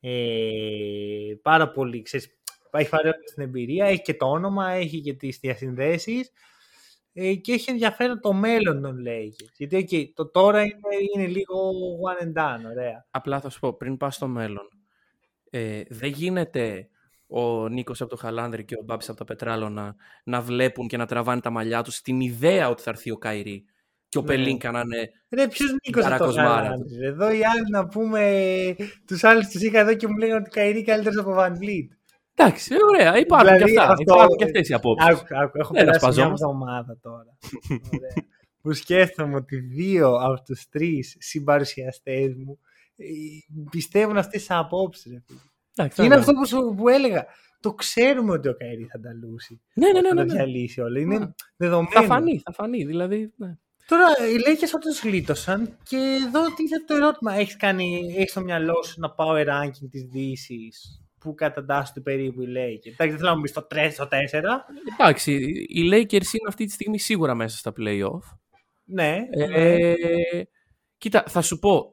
Ε, πάρα πολύ, ξέρεις, έχει πάρει όλη την εμπειρία, έχει και το όνομα, έχει και τις διασυνδέσεις ε, και έχει ενδιαφέρον το μέλλον των Lakers. Γιατί okay, το τώρα είναι, είναι λίγο one and done, ωραία. Απλά θα σου πω, πριν πας στο μέλλον, ε, δεν γίνεται ο Νίκος από το Χαλάνδρη και ο Μπάμπης από τα Πετράλωνα να βλέπουν και να τραβάνε τα μαλλιά τους στην ιδέα ότι θα έρθει ο Καϊρή και ο Ναι. Πελίνκα να είναι Ρε, ποιος Νίκος αυτό Καρακοσμάρα Χαλάνδρης, ρε. Εδώ οι άλλοι να πούμε, τους άλλους τους είχα εδώ και μου λέγανε ότι ο Καϊρή καλύτερος από Van Vliet. Εντάξει, ωραία, υπάρχουν Δηλαδή, και αυτά. αυτό- Υπάρχουν και αυτές οι απόψεις. Άκου, άκου, έχω Δεν περάσει μια ασπαζόμαστε. εβδομάδα τώρα. Ωραία. που σκέφτομαι ότι δύο από τους τρεις συμπαρουσιαστές μου ε, πιστεύουν αυτές τις απόψεις. ρε φίλε. Εντάξει, Και είναι ναι. αυτό που, σου- που έλεγα. Το ξέρουμε ότι ο Καϊρή θα τα λούσει. Ναι, ναι, ναι. θα ναι, τα ναι. διαλύσει όλα. Είναι Ναι. δεδομένο. Θα φανεί, θα φανεί. Δηλαδή, ναι. Τώρα οι Lakers όντως γλίτωσαν και εδώ τίθεται το ερώτημα. Έχεις, κάνει, έχεις στο μυαλό σου να πάω ranking της Δύσης; Που κατατάσσονται περίπου οι Lakers. Εντάξει, δεν θέλω να μου πεις το 3 στο 4. Εντάξει, οι Lakers είναι αυτή τη στιγμή σίγουρα μέσα στα play-off. Ναι. ναι. Ε, κοίτα, θα σου πω.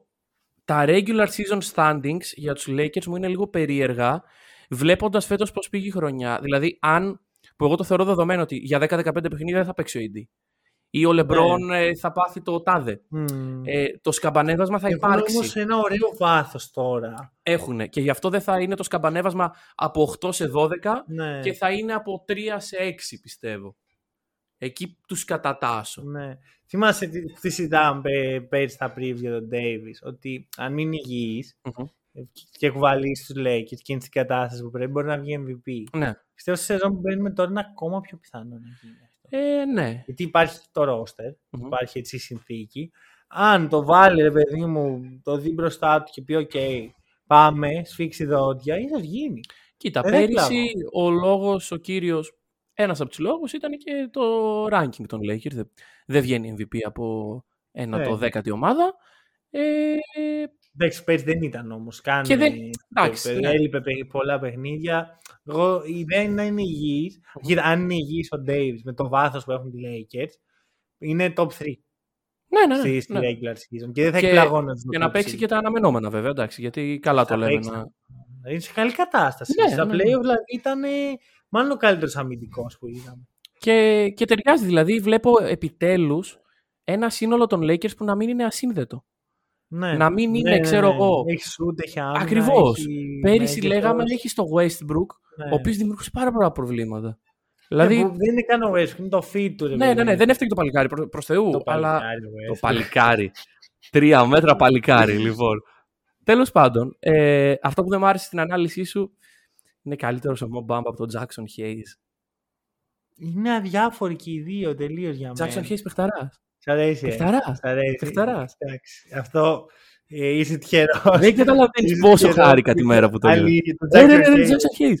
Τα regular season standings για τους Lakers μου είναι λίγο περίεργα, βλέποντας φέτος πώς πήγε η χρονιά. Δηλαδή, αν, που εγώ το θεωρώ δεδομένο ότι για 10-15 παιχνίδια δεν θα παίξει ο AD. Ή ο LeBron ε, θα πάθει το τάδε. Μμμ. Ε, το σκαμπανέβασμα θα Έχουν υπάρξει. όμως ένα ωραίο βάθος τώρα. Έχουν. Και γι' αυτό δεν θα είναι το σκαμπανέβασμα από 8 σε 12 Ναι. και θα είναι από 3 σε 6 πιστεύω. Εκεί τους κατατάσσω. ναι. Θυμάσαι τι, τι συζητάμε πέ- πέρυσι στα preview για τον Davis, ότι αν μείνει υγιής Μμμ. ε, και κουβαλήσει στους Lakers και είναι στην κατάσταση που πρέπει, μπορεί να βγει MVP. Ναι. Πιστεύω στη σεζόν που μπαίνουμε τώρα είναι ακόμα πιο πιθανό να γίνει αυτό. Ε, ναι. Γιατί υπάρχει το roster, Μμμ. υπάρχει έτσι η συνθήκη. Αν το βάλει, ρε παιδί μου, το δει μπροστά του και πει: OK, πάμε, σφίξει δόντια, ίσως γίνει. Κοίτα, Δεν πέρυσι έκλαβα. ο λόγος, ο κύριος, ένας από τους λόγους ήταν και το ranking των Lakers. Δεν, δεν βγαίνει MVP από ένα Ναι. το δέκατη ομάδα. Ε, Εντάξει, πέρσι δεν ήταν όμως. Καν. Και δεν- ε, εντάξει, το- ναι. Έλειπε παι- πολλά παιχνίδια. Εγώ, η ιδέα είναι να είναι υγιής. Κοίτα, αν είναι υγιής ο Davis με το βάθος που έχουν οι Lakers, είναι top 3 ναι, ναι, ναι. στη, στη ναι. regular season. Και δεν θα Και- εκπλαγώ να τους Και το να παίξει κόψει. και τα αναμενόμενα βέβαια, εντάξει, γιατί καλά Θα το λέμε. παίξει. Να... Είναι σε καλή κατάσταση. Ναι, Στα ναι, playoff ναι. δηλαδή ήταν ε, μάλλον ο καλύτερος αμυντικός που είδαμε. Και, και ταιριάζει, δηλαδή βλέπω επιτέλους ένα σύνολο των Lakers που να μην είναι ασύνδετο. Ναι. Να μην είναι, ξέρω εγώ. Έχεις shoot, έχει άμυνα. Ακριβώς. έχει Πέρυσι μέγεθος. λέγαμε έχει το Westbrook, Ναι. ο οποίος δημιουργούσε πάρα πολλά προβλήματα. Ναι, Δηλαδή, που δεν είναι καν ο Westbrook, είναι το feed του. ρε ναι, ναι, παιδί ναι, μου. δεν έφταιγε το παλικάρι προ, προς Θεού, Το αλλά παλικάρι, ο το Westbrook. παλικάρι. Τρία μέτρα παλικάρι, λοιπόν. Τέλος πάντων, ε, αυτό που δεν μου άρεσε στην ανάλυση σου είναι καλύτερος ο Mo Bamba από τον Jackson Hayes. Είναι αδιάφοροι και οι δύο τελείως για μένα. Jackson Hayes παιχταράς. Σ' αρέσει. ε. Παιχταράς. Σ' αρέσει. Παιχταράς. Εντάξει. Αυτό ε, είσαι τυχερός. Δεν καταλαβαίνεις Είσαι πόσο τυχερός. χάρηκα τη μέρα που το είδα. Αλήθεια, το Ναι, ναι, Jackson ναι, ναι, Hayes. Jackson Hayes.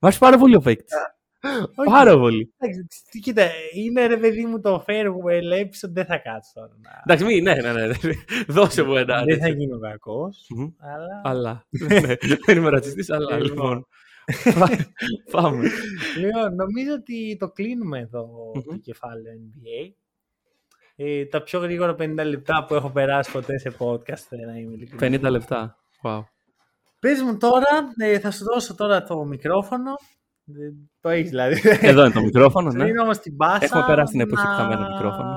Μ' άρεσε πάρα πολύ ο παίκτης. Πάρα πολύ. Κοίτα, είναι ρε παιδί μου το farewell episode, δεν θα κάτσω τώρα. Εντάξει, μην, ναι, ναι, ναι. Δώσε μου ένα. Δεν θα γίνω κακός. Αλλά. Αλλά. Ναι, δεν είμαι ρατσιστής, αλλά λοιπόν. Πάμε. Λοιπόν, νομίζω ότι το κλείνουμε εδώ το κεφάλαιο NBA. Ε, τα πιο γρήγορα 50 λεπτά που έχω περάσει ποτέ σε podcast, να είμαι 50 λεπτά. Wow. Πες μου τώρα, ε, θα σου δώσω τώρα το μικρόφωνο. Το έχεις δηλαδή. Εδώ είναι το μικρόφωνο, ναι. Είναι όμως την μπάσα. Έχουμε περάσει την εποχή που είχαμε ένα μικρόφωνο.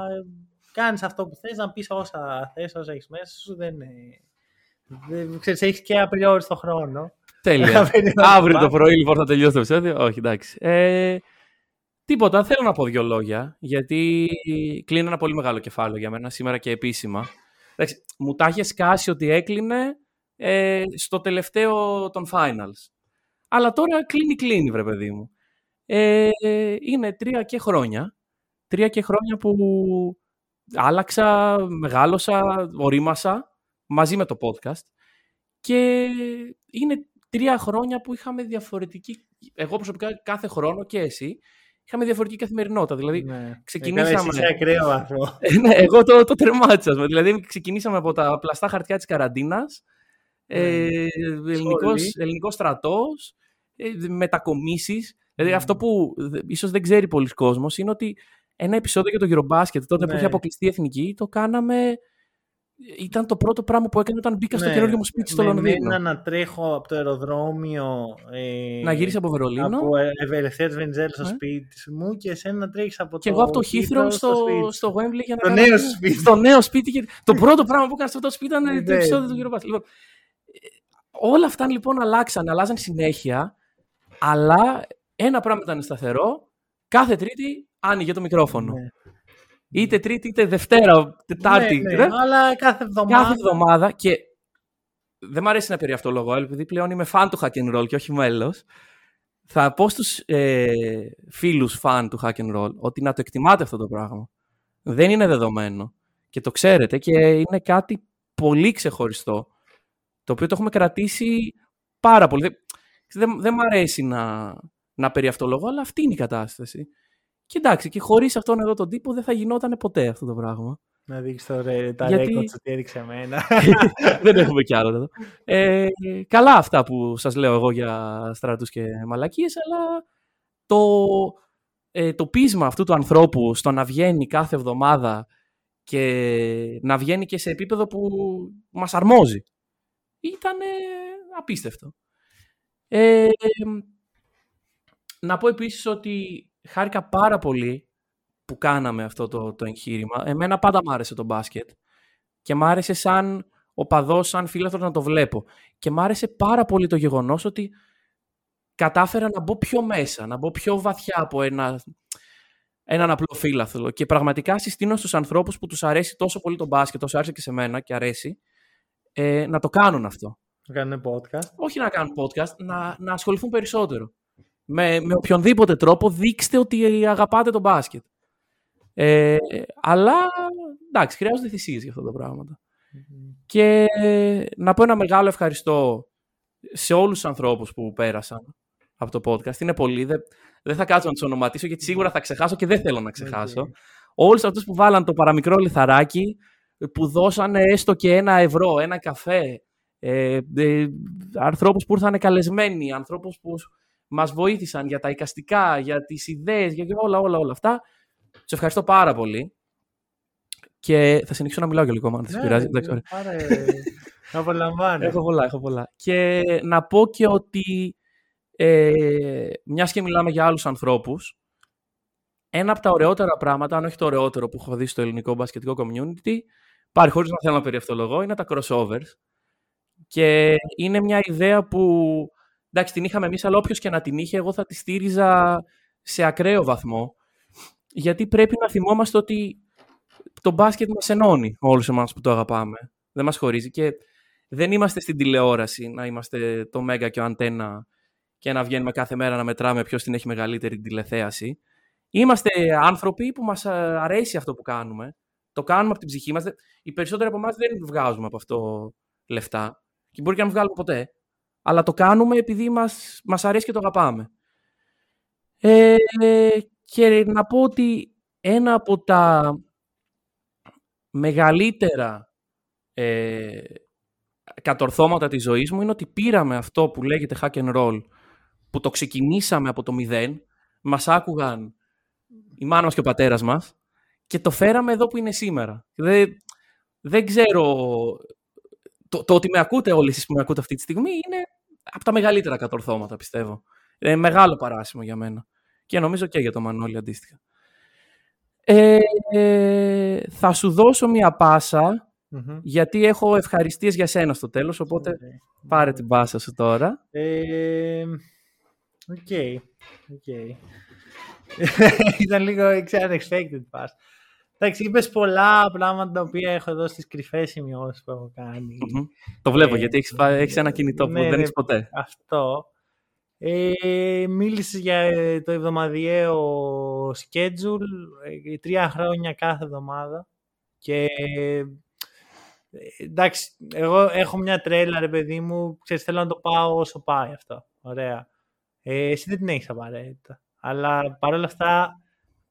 Κάνεις αυτό που θες, να πεις όσα θες, όσα έχεις μέσα σου. Δεν, δεν ξέρεις, έχεις και απριόριστο χρόνο. Τέλεια. Αύριο το πρωί λοιπόν θα τελειώσει το επεισόδιο. Όχι, εντάξει. Ε, τίποτα, θέλω να πω δύο λόγια, γιατί κλείνει ένα πολύ μεγάλο κεφάλαιο για μένα σήμερα και επίσημα. Εντάξει, μου τα είχε σκάσει ότι έκλεινε ε, στο τελευταίο των finals. Αλλά τώρα κλείνει κλείνει βρε παιδί μου. Ε, είναι τρία και χρόνια. Τρία και χρόνια που άλλαξα, μεγάλωσα, ορίμασα μαζί με το podcast και είναι τρία χρόνια που είχαμε διαφορετική, εγώ προσωπικά κάθε χρόνο και εσύ, είχαμε διαφορετική καθημερινότητα. Δηλαδή, ναι. ξεκινήσαμε. Εσύ ακραίο αυτό. ναι, εγώ το, το τερμάτισα. Δηλαδή, ξεκινήσαμε από τα πλαστά χαρτιά της καραντίνας. Ε, ναι. ελληνικός, ελληνικός στρατός, ε, μετακομίσεις. Δηλαδή ναι. αυτό που ίσως δεν ξέρει πολλοί κόσμος είναι ότι ένα επεισόδιο για το Eurobasket τότε που είχε αποκλειστεί η Εθνική το κάναμε ήταν το πρώτο πράγμα που έκανε όταν μπήκα στο ναι, καινούργιο μου σπίτι στο Λονδίνο. Με να τρέχω από το αεροδρόμιο. Ε, να γυρίσει από Βερολίνο. Από Ελευθέρω Βεντζέλ στο σπίτι μου και εσένα να τρέχεις από το. Και εγώ από το Χίθρο στο, στο, στο Wembley για να. Το νέο σπίτι. Στο νέο σπίτι. Και... το πρώτο πράγμα που έκανα σε αυτό το σπίτι ήταν το επεισόδιο του Eurobasket. Λοιπόν, όλα αυτά λοιπόν αλλάξαν, αλλάζαν συνέχεια. Αλλά ένα πράγμα ήταν σταθερό. Κάθε Τρίτη άνοιγε το μικρόφωνο. Ναι. Είτε Τρίτη, είτε Δευτέρα, Τετάρτη. Ναι, ναι, αλλά κάθε εβδομάδα. Κάθε εβδομάδα και δεν μου αρέσει να περί αυτό λόγο, επειδή πλέον είμαι φαν του hack and roll και όχι μέλος. Θα πω στους ε, φίλους φαν του hack and roll ότι να το εκτιμάτε αυτό το πράγμα. Δεν είναι δεδομένο. Και το ξέρετε και είναι κάτι πολύ ξεχωριστό. Το οποίο το έχουμε κρατήσει πάρα πολύ. Δεν, δεν μ' αρέσει να, να περί αυτό λόγο, αλλά αυτή είναι η κατάσταση. Και εντάξει, και χωρίς αυτόν εδώ τον τύπο δεν θα γινόταν ποτέ αυτό το πράγμα. Να δείξεις το τα Γιατί... ότι έριξε εμένα. δεν έχουμε κι άλλο εδώ. Ε, καλά αυτά που σας λέω εγώ για στρατούς και μαλακίες, αλλά το, ε, το πείσμα αυτού του ανθρώπου στο να βγαίνει κάθε εβδομάδα και να βγαίνει και σε επίπεδο που μας αρμόζει ήταν απίστευτο. Ε, να πω επίσης ότι χάρηκα πάρα πολύ που κάναμε αυτό το, το εγχείρημα. Εμένα πάντα μ' άρεσε το μπάσκετ και μ' άρεσε σαν οπαδός, σαν φίλαθρος να το βλέπω. Και μ' άρεσε πάρα πολύ το γεγονός ότι κατάφερα να μπω πιο μέσα, να μπω πιο βαθιά από ένα, έναν απλό φίλαθλο. Και πραγματικά συστήνω στους ανθρώπους που τους αρέσει τόσο πολύ το μπάσκετ, όσο άρεσε και σε μένα και αρέσει, ε, να το κάνουν αυτό. Να κάνουν podcast. Όχι να κάνουν podcast, να, να ασχοληθούν περισσότερο με, με οποιονδήποτε τρόπο δείξτε ότι αγαπάτε τον μπάσκετ. Ε, αλλά εντάξει, χρειάζονται θυσίες για αυτά τα πραγματα Και να πω ένα μεγάλο ευχαριστώ σε όλους τους ανθρώπους που πέρασαν από το podcast. Είναι πολύ, δεν, δεν θα κάτσω να τους ονοματίσω γιατί σίγουρα θα ξεχάσω και δεν θέλω να ξεχάσω. Okay. Όλους αυτούς που βάλαν το παραμικρό λιθαράκι, που δώσανε έστω και ένα ευρώ, ένα καφέ, ε, ε, ανθρώπους που ήρθαν καλεσμένοι, ανθρώπους που μας βοήθησαν για τα εικαστικά, για τις ιδέες, για όλα, όλα, όλα αυτά. Τους ευχαριστώ πάρα πολύ. Και θα συνεχίσω να μιλάω για λίγο, αν δεν ναι, πειράζει. Ναι, πάρε... Απολαμβάνω. Έχω πολλά, έχω πολλά. Και να πω και ότι ε, μιας και μιλάμε για άλλους ανθρώπους, ένα από τα ωραιότερα πράγματα, αν όχι το ωραιότερο που έχω δει στο ελληνικό μπασκετικό community, πάρει χωρίς να θέλω να περιευθολογώ, είναι τα crossovers. Και είναι μια ιδέα που εντάξει, την είχαμε εμείς, αλλά όποιος και να την είχε, εγώ θα τη στήριζα σε ακραίο βαθμό. Γιατί πρέπει να θυμόμαστε ότι το μπάσκετ μας ενώνει όλους εμάς που το αγαπάμε. Δεν μας χωρίζει. Και δεν είμαστε στην τηλεόραση να είμαστε το Μέγκα και ο Αντένα και να βγαίνουμε κάθε μέρα να μετράμε ποιος την έχει μεγαλύτερη τηλεθέαση. Είμαστε άνθρωποι που μας αρέσει αυτό που κάνουμε. Το κάνουμε από την ψυχή μας. Οι περισσότεροι από εμάς δεν βγάζουμε από αυτό λεφτά. Και μπορεί και να μην βγάλουμε ποτέ αλλά το κάνουμε επειδή μας, μας αρέσει και το αγαπάμε. Ε, και να πω ότι ένα από τα μεγαλύτερα ε, κατορθώματα της ζωής μου είναι ότι πήραμε αυτό που λέγεται hack and roll, που το ξεκινήσαμε από το μηδέν, μας άκουγαν η μάνα μας και ο πατέρας μας και το φέραμε εδώ που είναι σήμερα. Δεν, δεν ξέρω... Το, το ότι με ακούτε όλοι εσείς που με ακούτε αυτή τη στιγμή είναι από τα μεγαλύτερα κατορθώματα, πιστεύω. Είναι μεγάλο παράσημο για μένα. Και νομίζω και για το Μανώλη αντίστοιχα. Ε, ε, θα σου δώσω μια πάσα γιατί έχω ευχαριστίες για σένα στο τέλος, οπότε πάρε την πάσα σου τώρα. Ε, ok, ok. Ήταν λίγο unexpected pass. Εντάξει, είπες πολλά πράγματα τα οποία έχω εδώ στις κρυφές σημειώσεις που έχω Το βλέπω, ε, γιατί έχεις ένα κινητό που ναι, δεν έχεις ποτέ. Αυτό. Ε, μίλησες για ε, το εβδομαδιαίο schedule, ε, τρία χρόνια κάθε εβδομάδα και εντάξει, εγώ έχω μια τρέλα ρε παιδί μου, ξέρεις θέλω να το πάω όσο πάει αυτό, ωραία. Ε, εσύ δεν την έχεις απαραίτητα, αλλά παρόλα αυτά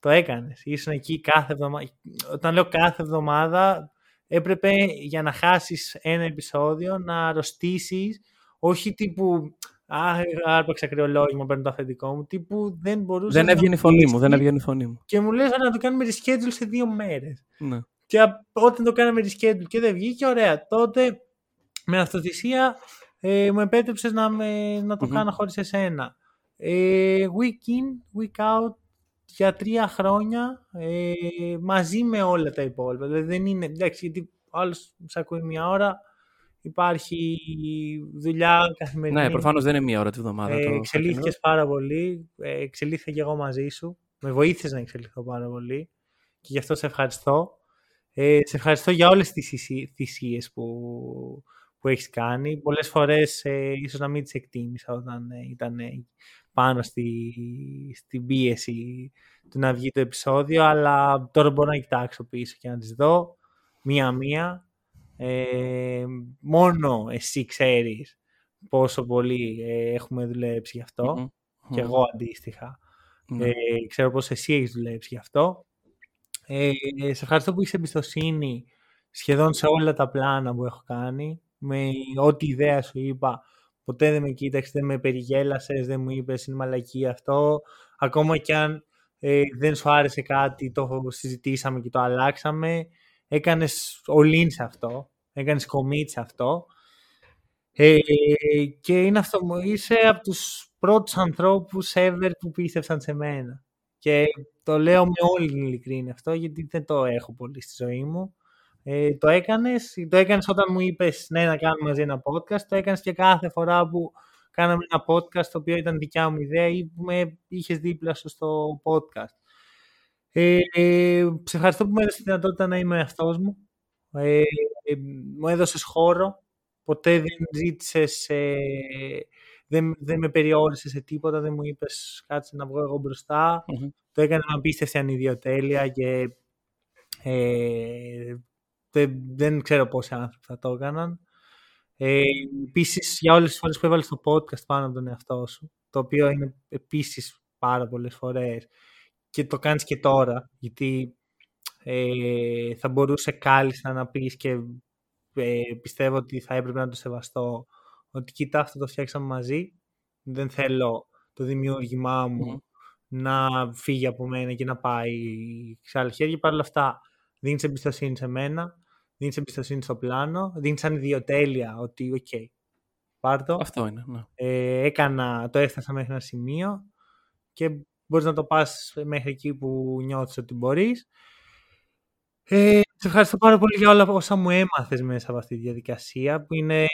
το έκανες, ήσουν εκεί κάθε εβδομάδα, όταν λέω κάθε εβδομάδα έπρεπε για να χάσεις ένα επεισόδιο να αρρωστήσεις, όχι τύπου Α, άρπαξα κρυολόγημα, παίρνω το αφεντικό μου. Τύπου δεν μπορούσες. Δεν έβγαινε η φωνή μου. Δεν έβγαινε η φωνή μου. Και μου λες να το κάνουμε reschedule σε δύο μέρες. Ναι. Και όταν το κάναμε reschedule και δεν βγήκε, ωραία. Τότε με αυτοθυσία ε, μου επέτρεψες να, να το mm-hmm. κάνω χωρίς εσένα. Ε, week in, week out για τρία χρόνια ε, μαζί με όλα τα υπόλοιπα. Δηλαδή δεν είναι. Εντάξει, γιατί άλλος σε ακούει μια ώρα Υπάρχει δουλειά καθημερινή. Ναι, προφανώς δεν είναι μία ώρα τη βδομάδα. Ε, εξελίχθηκες πάρα πολύ. Ε, εξελίχθηκα και εγώ μαζί σου. Με βοήθησες να εξελιχθώ πάρα πολύ. Και γι' αυτό σε ευχαριστώ. Ε, σε ευχαριστώ για όλες τις θυσίες που, που έχεις κάνει. Πολλές φορές ε, ίσως να μην τις εκτίμησα όταν ε, ήταν πάνω στη, στην πίεση του να βγει το επεισόδιο, αλλά τώρα μπορώ να κοιτάξω πίσω και να τις δω μία-μία ε, μόνο εσύ ξέρεις πόσο πολύ ε, έχουμε δουλέψει γι' αυτό και εγώ αντίστοιχα. Ναι. Ε, ξέρω πως εσύ έχεις δουλέψει γι' αυτό. Ε, σε ευχαριστώ που είσαι εμπιστοσύνη σχεδόν σε όλα τα πλάνα που έχω κάνει. Με ό,τι ιδέα σου είπα, ποτέ δεν με κοίταξε, δεν με περιγέλασες, δεν μου είπες είναι μαλακή αυτό. Ακόμα κι αν ε, δεν σου άρεσε κάτι, το συζητήσαμε και το αλλάξαμε. Έκανες all σε αυτό έκανες commit σε αυτό. Ε, και είναι αυτό, είσαι από τους πρώτους ανθρώπους ever που πίστευσαν σε μένα. Και το λέω με όλη την ειλικρίνη αυτό, γιατί δεν το έχω πολύ στη ζωή μου. Ε, το έκανες, το έκανες όταν μου είπες ναι να κάνουμε μαζί ένα podcast, το έκανες και κάθε φορά που κάναμε ένα podcast το οποίο ήταν δικιά μου ιδέα ή που με είχες δίπλα σου στο podcast. Ε, ε, σε ευχαριστώ που με έδωσες τη δυνατότητα να είμαι εαυτός μου. Ε, ε, μου έδωσες χώρο, ποτέ δεν ζήτησες, ε, δεν, δεν με περιόρισες σε τίποτα, δεν μου είπες κάτσε να βγω εγώ Το έκανε με απίστευτη ανιδιοτέλεια και ε, δεν, δεν ξέρω πόσοι άνθρωποι θα το έκαναν. Ε, Επίσης, για όλες τις φορές που έβαλες το podcast πάνω από τον εαυτό σου, το οποίο είναι επίσης πάρα πολλές φορές και το κάνεις και τώρα, γιατί ε, θα μπορούσε κάλλιστα να πεις και ε, πιστεύω ότι θα έπρεπε να το σεβαστώ ότι κοίτα αυτό το φτιάξαμε μαζί. Δεν θέλω το δημιούργημά μου να φύγει από μένα και να πάει σε άλλα χέρια παρ' όλα αυτά δίνεις εμπιστοσύνη σε μένα δίνεις εμπιστοσύνη στο πλάνο δίνεις ιδιοτέλεια ότι ok okay, πάρ' το αυτό είναι ναι. ε, έκανα, το έφτασα μέχρι ένα σημείο και μπορείς να το πας μέχρι εκεί που νιώθεις ότι μπορείς. Ε, σε ευχαριστώ πάρα πολύ για όλα όσα μου έμαθες μέσα από αυτή τη διαδικασία που είναι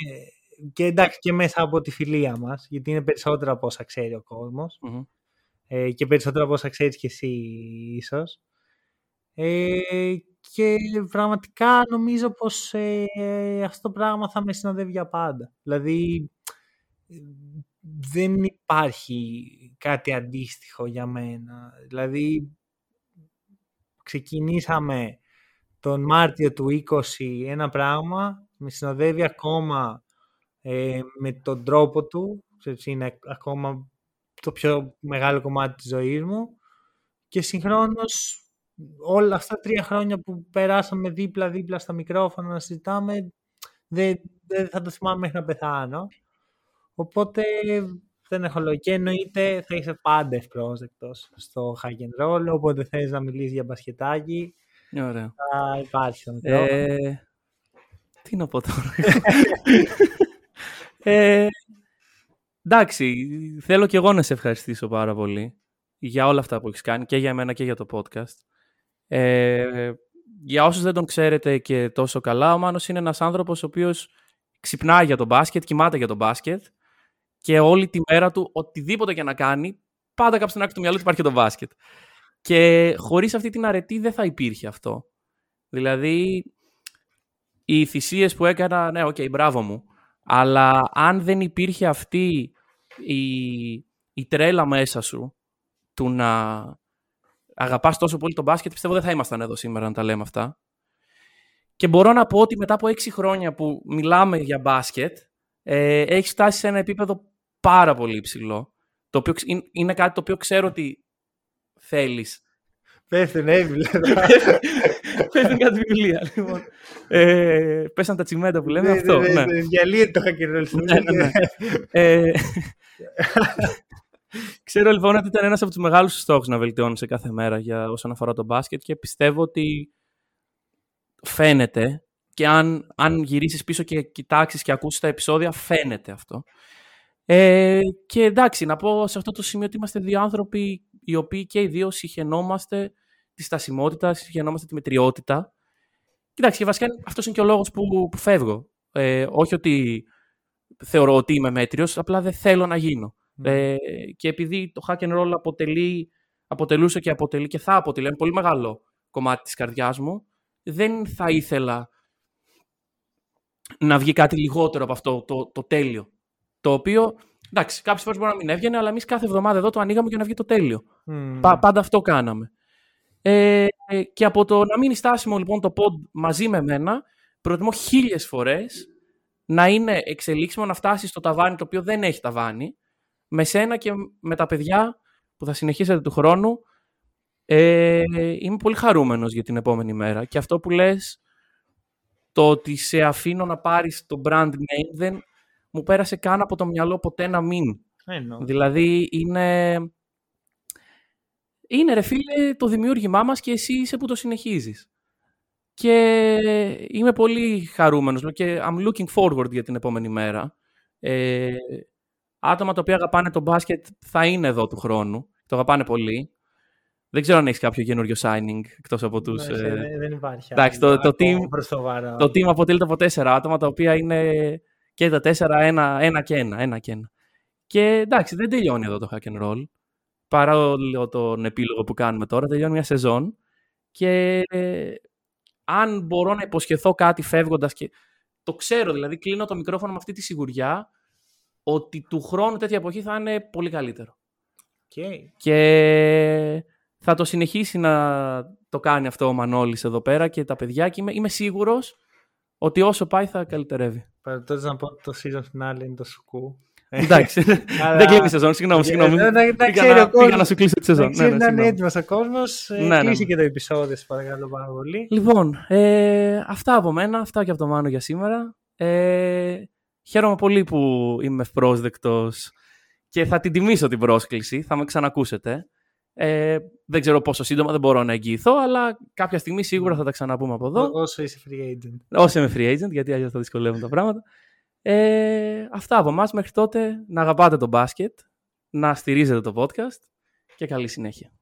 και εντάξει και μέσα από τη φιλία μας γιατί είναι περισσότερα από όσα ξέρει ο κοσμος ε, και περισσότερα από όσα ξέρεις και εσύ ίσως. Ε, και πραγματικά νομίζω πως ε, αυτό το πράγμα θα με συνοδεύει για πάντα. Δηλαδή δεν υπάρχει κάτι αντίστοιχο για μένα. Δηλαδή ξεκινήσαμε τον Μάρτιο του 20 ένα πράγμα, με συνοδεύει ακόμα ε, με τον τρόπο του, είναι ακόμα το πιο μεγάλο κομμάτι της ζωής μου. Και συγχρόνως όλα αυτά τα τρία χρόνια που περάσαμε δίπλα-δίπλα στα μικρόφωνα να συζητάμε δεν, δεν θα το θυμάμαι μέχρι να πεθάνω. Οπότε δεν έχω λόγο. Και εννοείται θα είσαι πάντα ευπρόσδεκτος στο hack and roll. Όποτε θες να μιλήσεις για μπασκετάκι, Ωραία. θα υπάρχει τον Ε, τι να πω τώρα. ε, εντάξει, θέλω και εγώ να σε ευχαριστήσω πάρα πολύ για όλα αυτά που έχεις κάνει και για εμένα και για το podcast. Ε, για όσους δεν τον ξέρετε και τόσο καλά, ο Μάνος είναι ένας άνθρωπος ο οποίος ξυπνάει για τον μπάσκετ, κοιμάται για τον μπάσκετ και όλη τη μέρα του, οτιδήποτε και να κάνει, πάντα κάπου στην άκρη του μυαλού του υπάρχει το μπάσκετ. Και χωρίς αυτή την αρετή δεν θα υπήρχε αυτό. Δηλαδή, οι θυσίες που έκανα, ναι, ok, okay, μπράβο μου. Αλλά αν δεν υπήρχε αυτή η, η τρέλα μέσα σου του να αγαπάς τόσο πολύ το μπάσκετ, πιστεύω δεν θα ήμασταν εδώ σήμερα να τα λέμε αυτά. Και μπορώ να πω ότι μετά από έξι χρόνια που μιλάμε για μπάσκετ, ε, έχει φτάσει σε ένα επίπεδο πάρα πολύ υψηλό. Το οποίο είναι κάτι το οποίο ξέρω ότι θέλεις. Πέφτουν βιβλία. Πέφτουν κάτι βιβλία. Λοιπόν. Ε, πέσαν τα τσιμέντα που λέμε αυτό. Ναι, Διαλύεται το χακερόλιστο. Ναι, ναι, ε, Ξέρω λοιπόν ότι ήταν ένας από τους μεγάλους στόχους να βελτιώνω σε κάθε μέρα για όσον αφορά το μπάσκετ και πιστεύω ότι φαίνεται και αν, αν γυρίσεις πίσω και κοιτάξεις και ακούσεις τα επεισόδια φαίνεται αυτό. Ε, και εντάξει, να πω σε αυτό το σημείο ότι είμαστε δύο άνθρωποι οι οποίοι και οι δύο συχαινόμαστε της στασιμότητας, συχαινόμαστε τη μετριότητα. Κοιτάξτε, και βασικά αυτός είναι και ο λόγος που, που φεύγω. Ε, όχι ότι θεωρώ ότι είμαι μέτριος, απλά δεν θέλω να γίνω. Ε, και επειδή το hack and roll αποτελεί, αποτελούσε και αποτελεί και θα αποτελεί ένα πολύ μεγάλο κομμάτι της καρδιάς μου, δεν θα ήθελα να βγει κάτι λιγότερο από αυτό το, το τέλειο. Το οποίο, εντάξει, κάποιες φορές μπορεί να μην έβγαινε, αλλά εμείς κάθε εβδομάδα εδώ το ανοίγαμε για να βγει το τέλειο. πάντα αυτό κάναμε. Ε, και από το να μείνει στάσιμο λοιπόν το pod μαζί με μένα, προτιμώ χίλιες φορές να είναι εξελίξιμο, να φτάσει στο ταβάνι το οποίο δεν έχει ταβάνι, με σένα και με τα παιδιά που θα συνεχίσετε του χρόνου. Ε, είμαι πολύ χαρούμενος για την επόμενη μέρα. Και αυτό που λες, το ότι σε αφήνω να πάρεις το brand name, δεν μου πέρασε καν από το μυαλό ποτέ να μην. Δηλαδή είναι... Είναι ρε φίλε το δημιούργημά μας και εσύ είσαι που το συνεχίζεις. Και είμαι πολύ χαρούμενος και I'm looking forward για την επόμενη μέρα. Ε, άτομα τα οποία αγαπάνε το μπάσκετ θα είναι εδώ του χρόνου. Το αγαπάνε πολύ. Δεν ξέρω αν έχεις κάποιο καινούριο signing εκτός από τους. Ε... Δεν υπάρχει. Εντάξει, το, το, team, το, το team αποτελείται από τέσσερα άτομα τα οποία είναι και τα τέσσερα ένα, ένα και ένα, ένα και ένα. Και εντάξει, δεν τελειώνει εδώ το hack and roll. Παρά όλο τον επίλογο που κάνουμε τώρα, τελειώνει μια σεζόν. Και ε, αν μπορώ να υποσχεθώ κάτι φεύγοντας και. Το ξέρω, δηλαδή κλείνω το μικρόφωνο με αυτή τη σιγουριά ότι του χρόνου τέτοια εποχή θα είναι πολύ καλύτερο. Okay. Και θα το συνεχίσει να το κάνει αυτό ο Μανώλης εδώ πέρα και τα παιδιά και είμαι, είμαι σίγουρος ότι όσο πάει θα καλυτερεύει. Παρατηρώ να πω ότι το season finale είναι το σουκού. Εντάξει. Δεν κλείνει η σεζόν, συγγνώμη. συγγνώμη. Πήγα να σου κλείσω τη σεζόν. Να ναι, είναι έτοιμος ο κόσμος. Ναι, κλείσει και το επεισόδιο, σα παρακαλώ πάρα πολύ. Λοιπόν, ε, αυτά από μένα, αυτά και από το Μάνο για σήμερα. Ε, χαίρομαι πολύ που είμαι ευπρόσδεκτος και θα την τιμήσω την πρόσκληση. Θα με ξανακούσετε. Ε, δεν ξέρω πόσο σύντομα δεν μπορώ να εγγυηθώ, αλλά κάποια στιγμή σίγουρα θα τα ξαναπούμε από εδώ. Όσο είσαι free agent. Όσο είμαι free agent, γιατί αλλιώς θα δυσκολεύουν τα πράγματα. Ε, αυτά από εμάς μέχρι τότε. Να αγαπάτε το μπάσκετ, να στηρίζετε το podcast και καλή συνέχεια.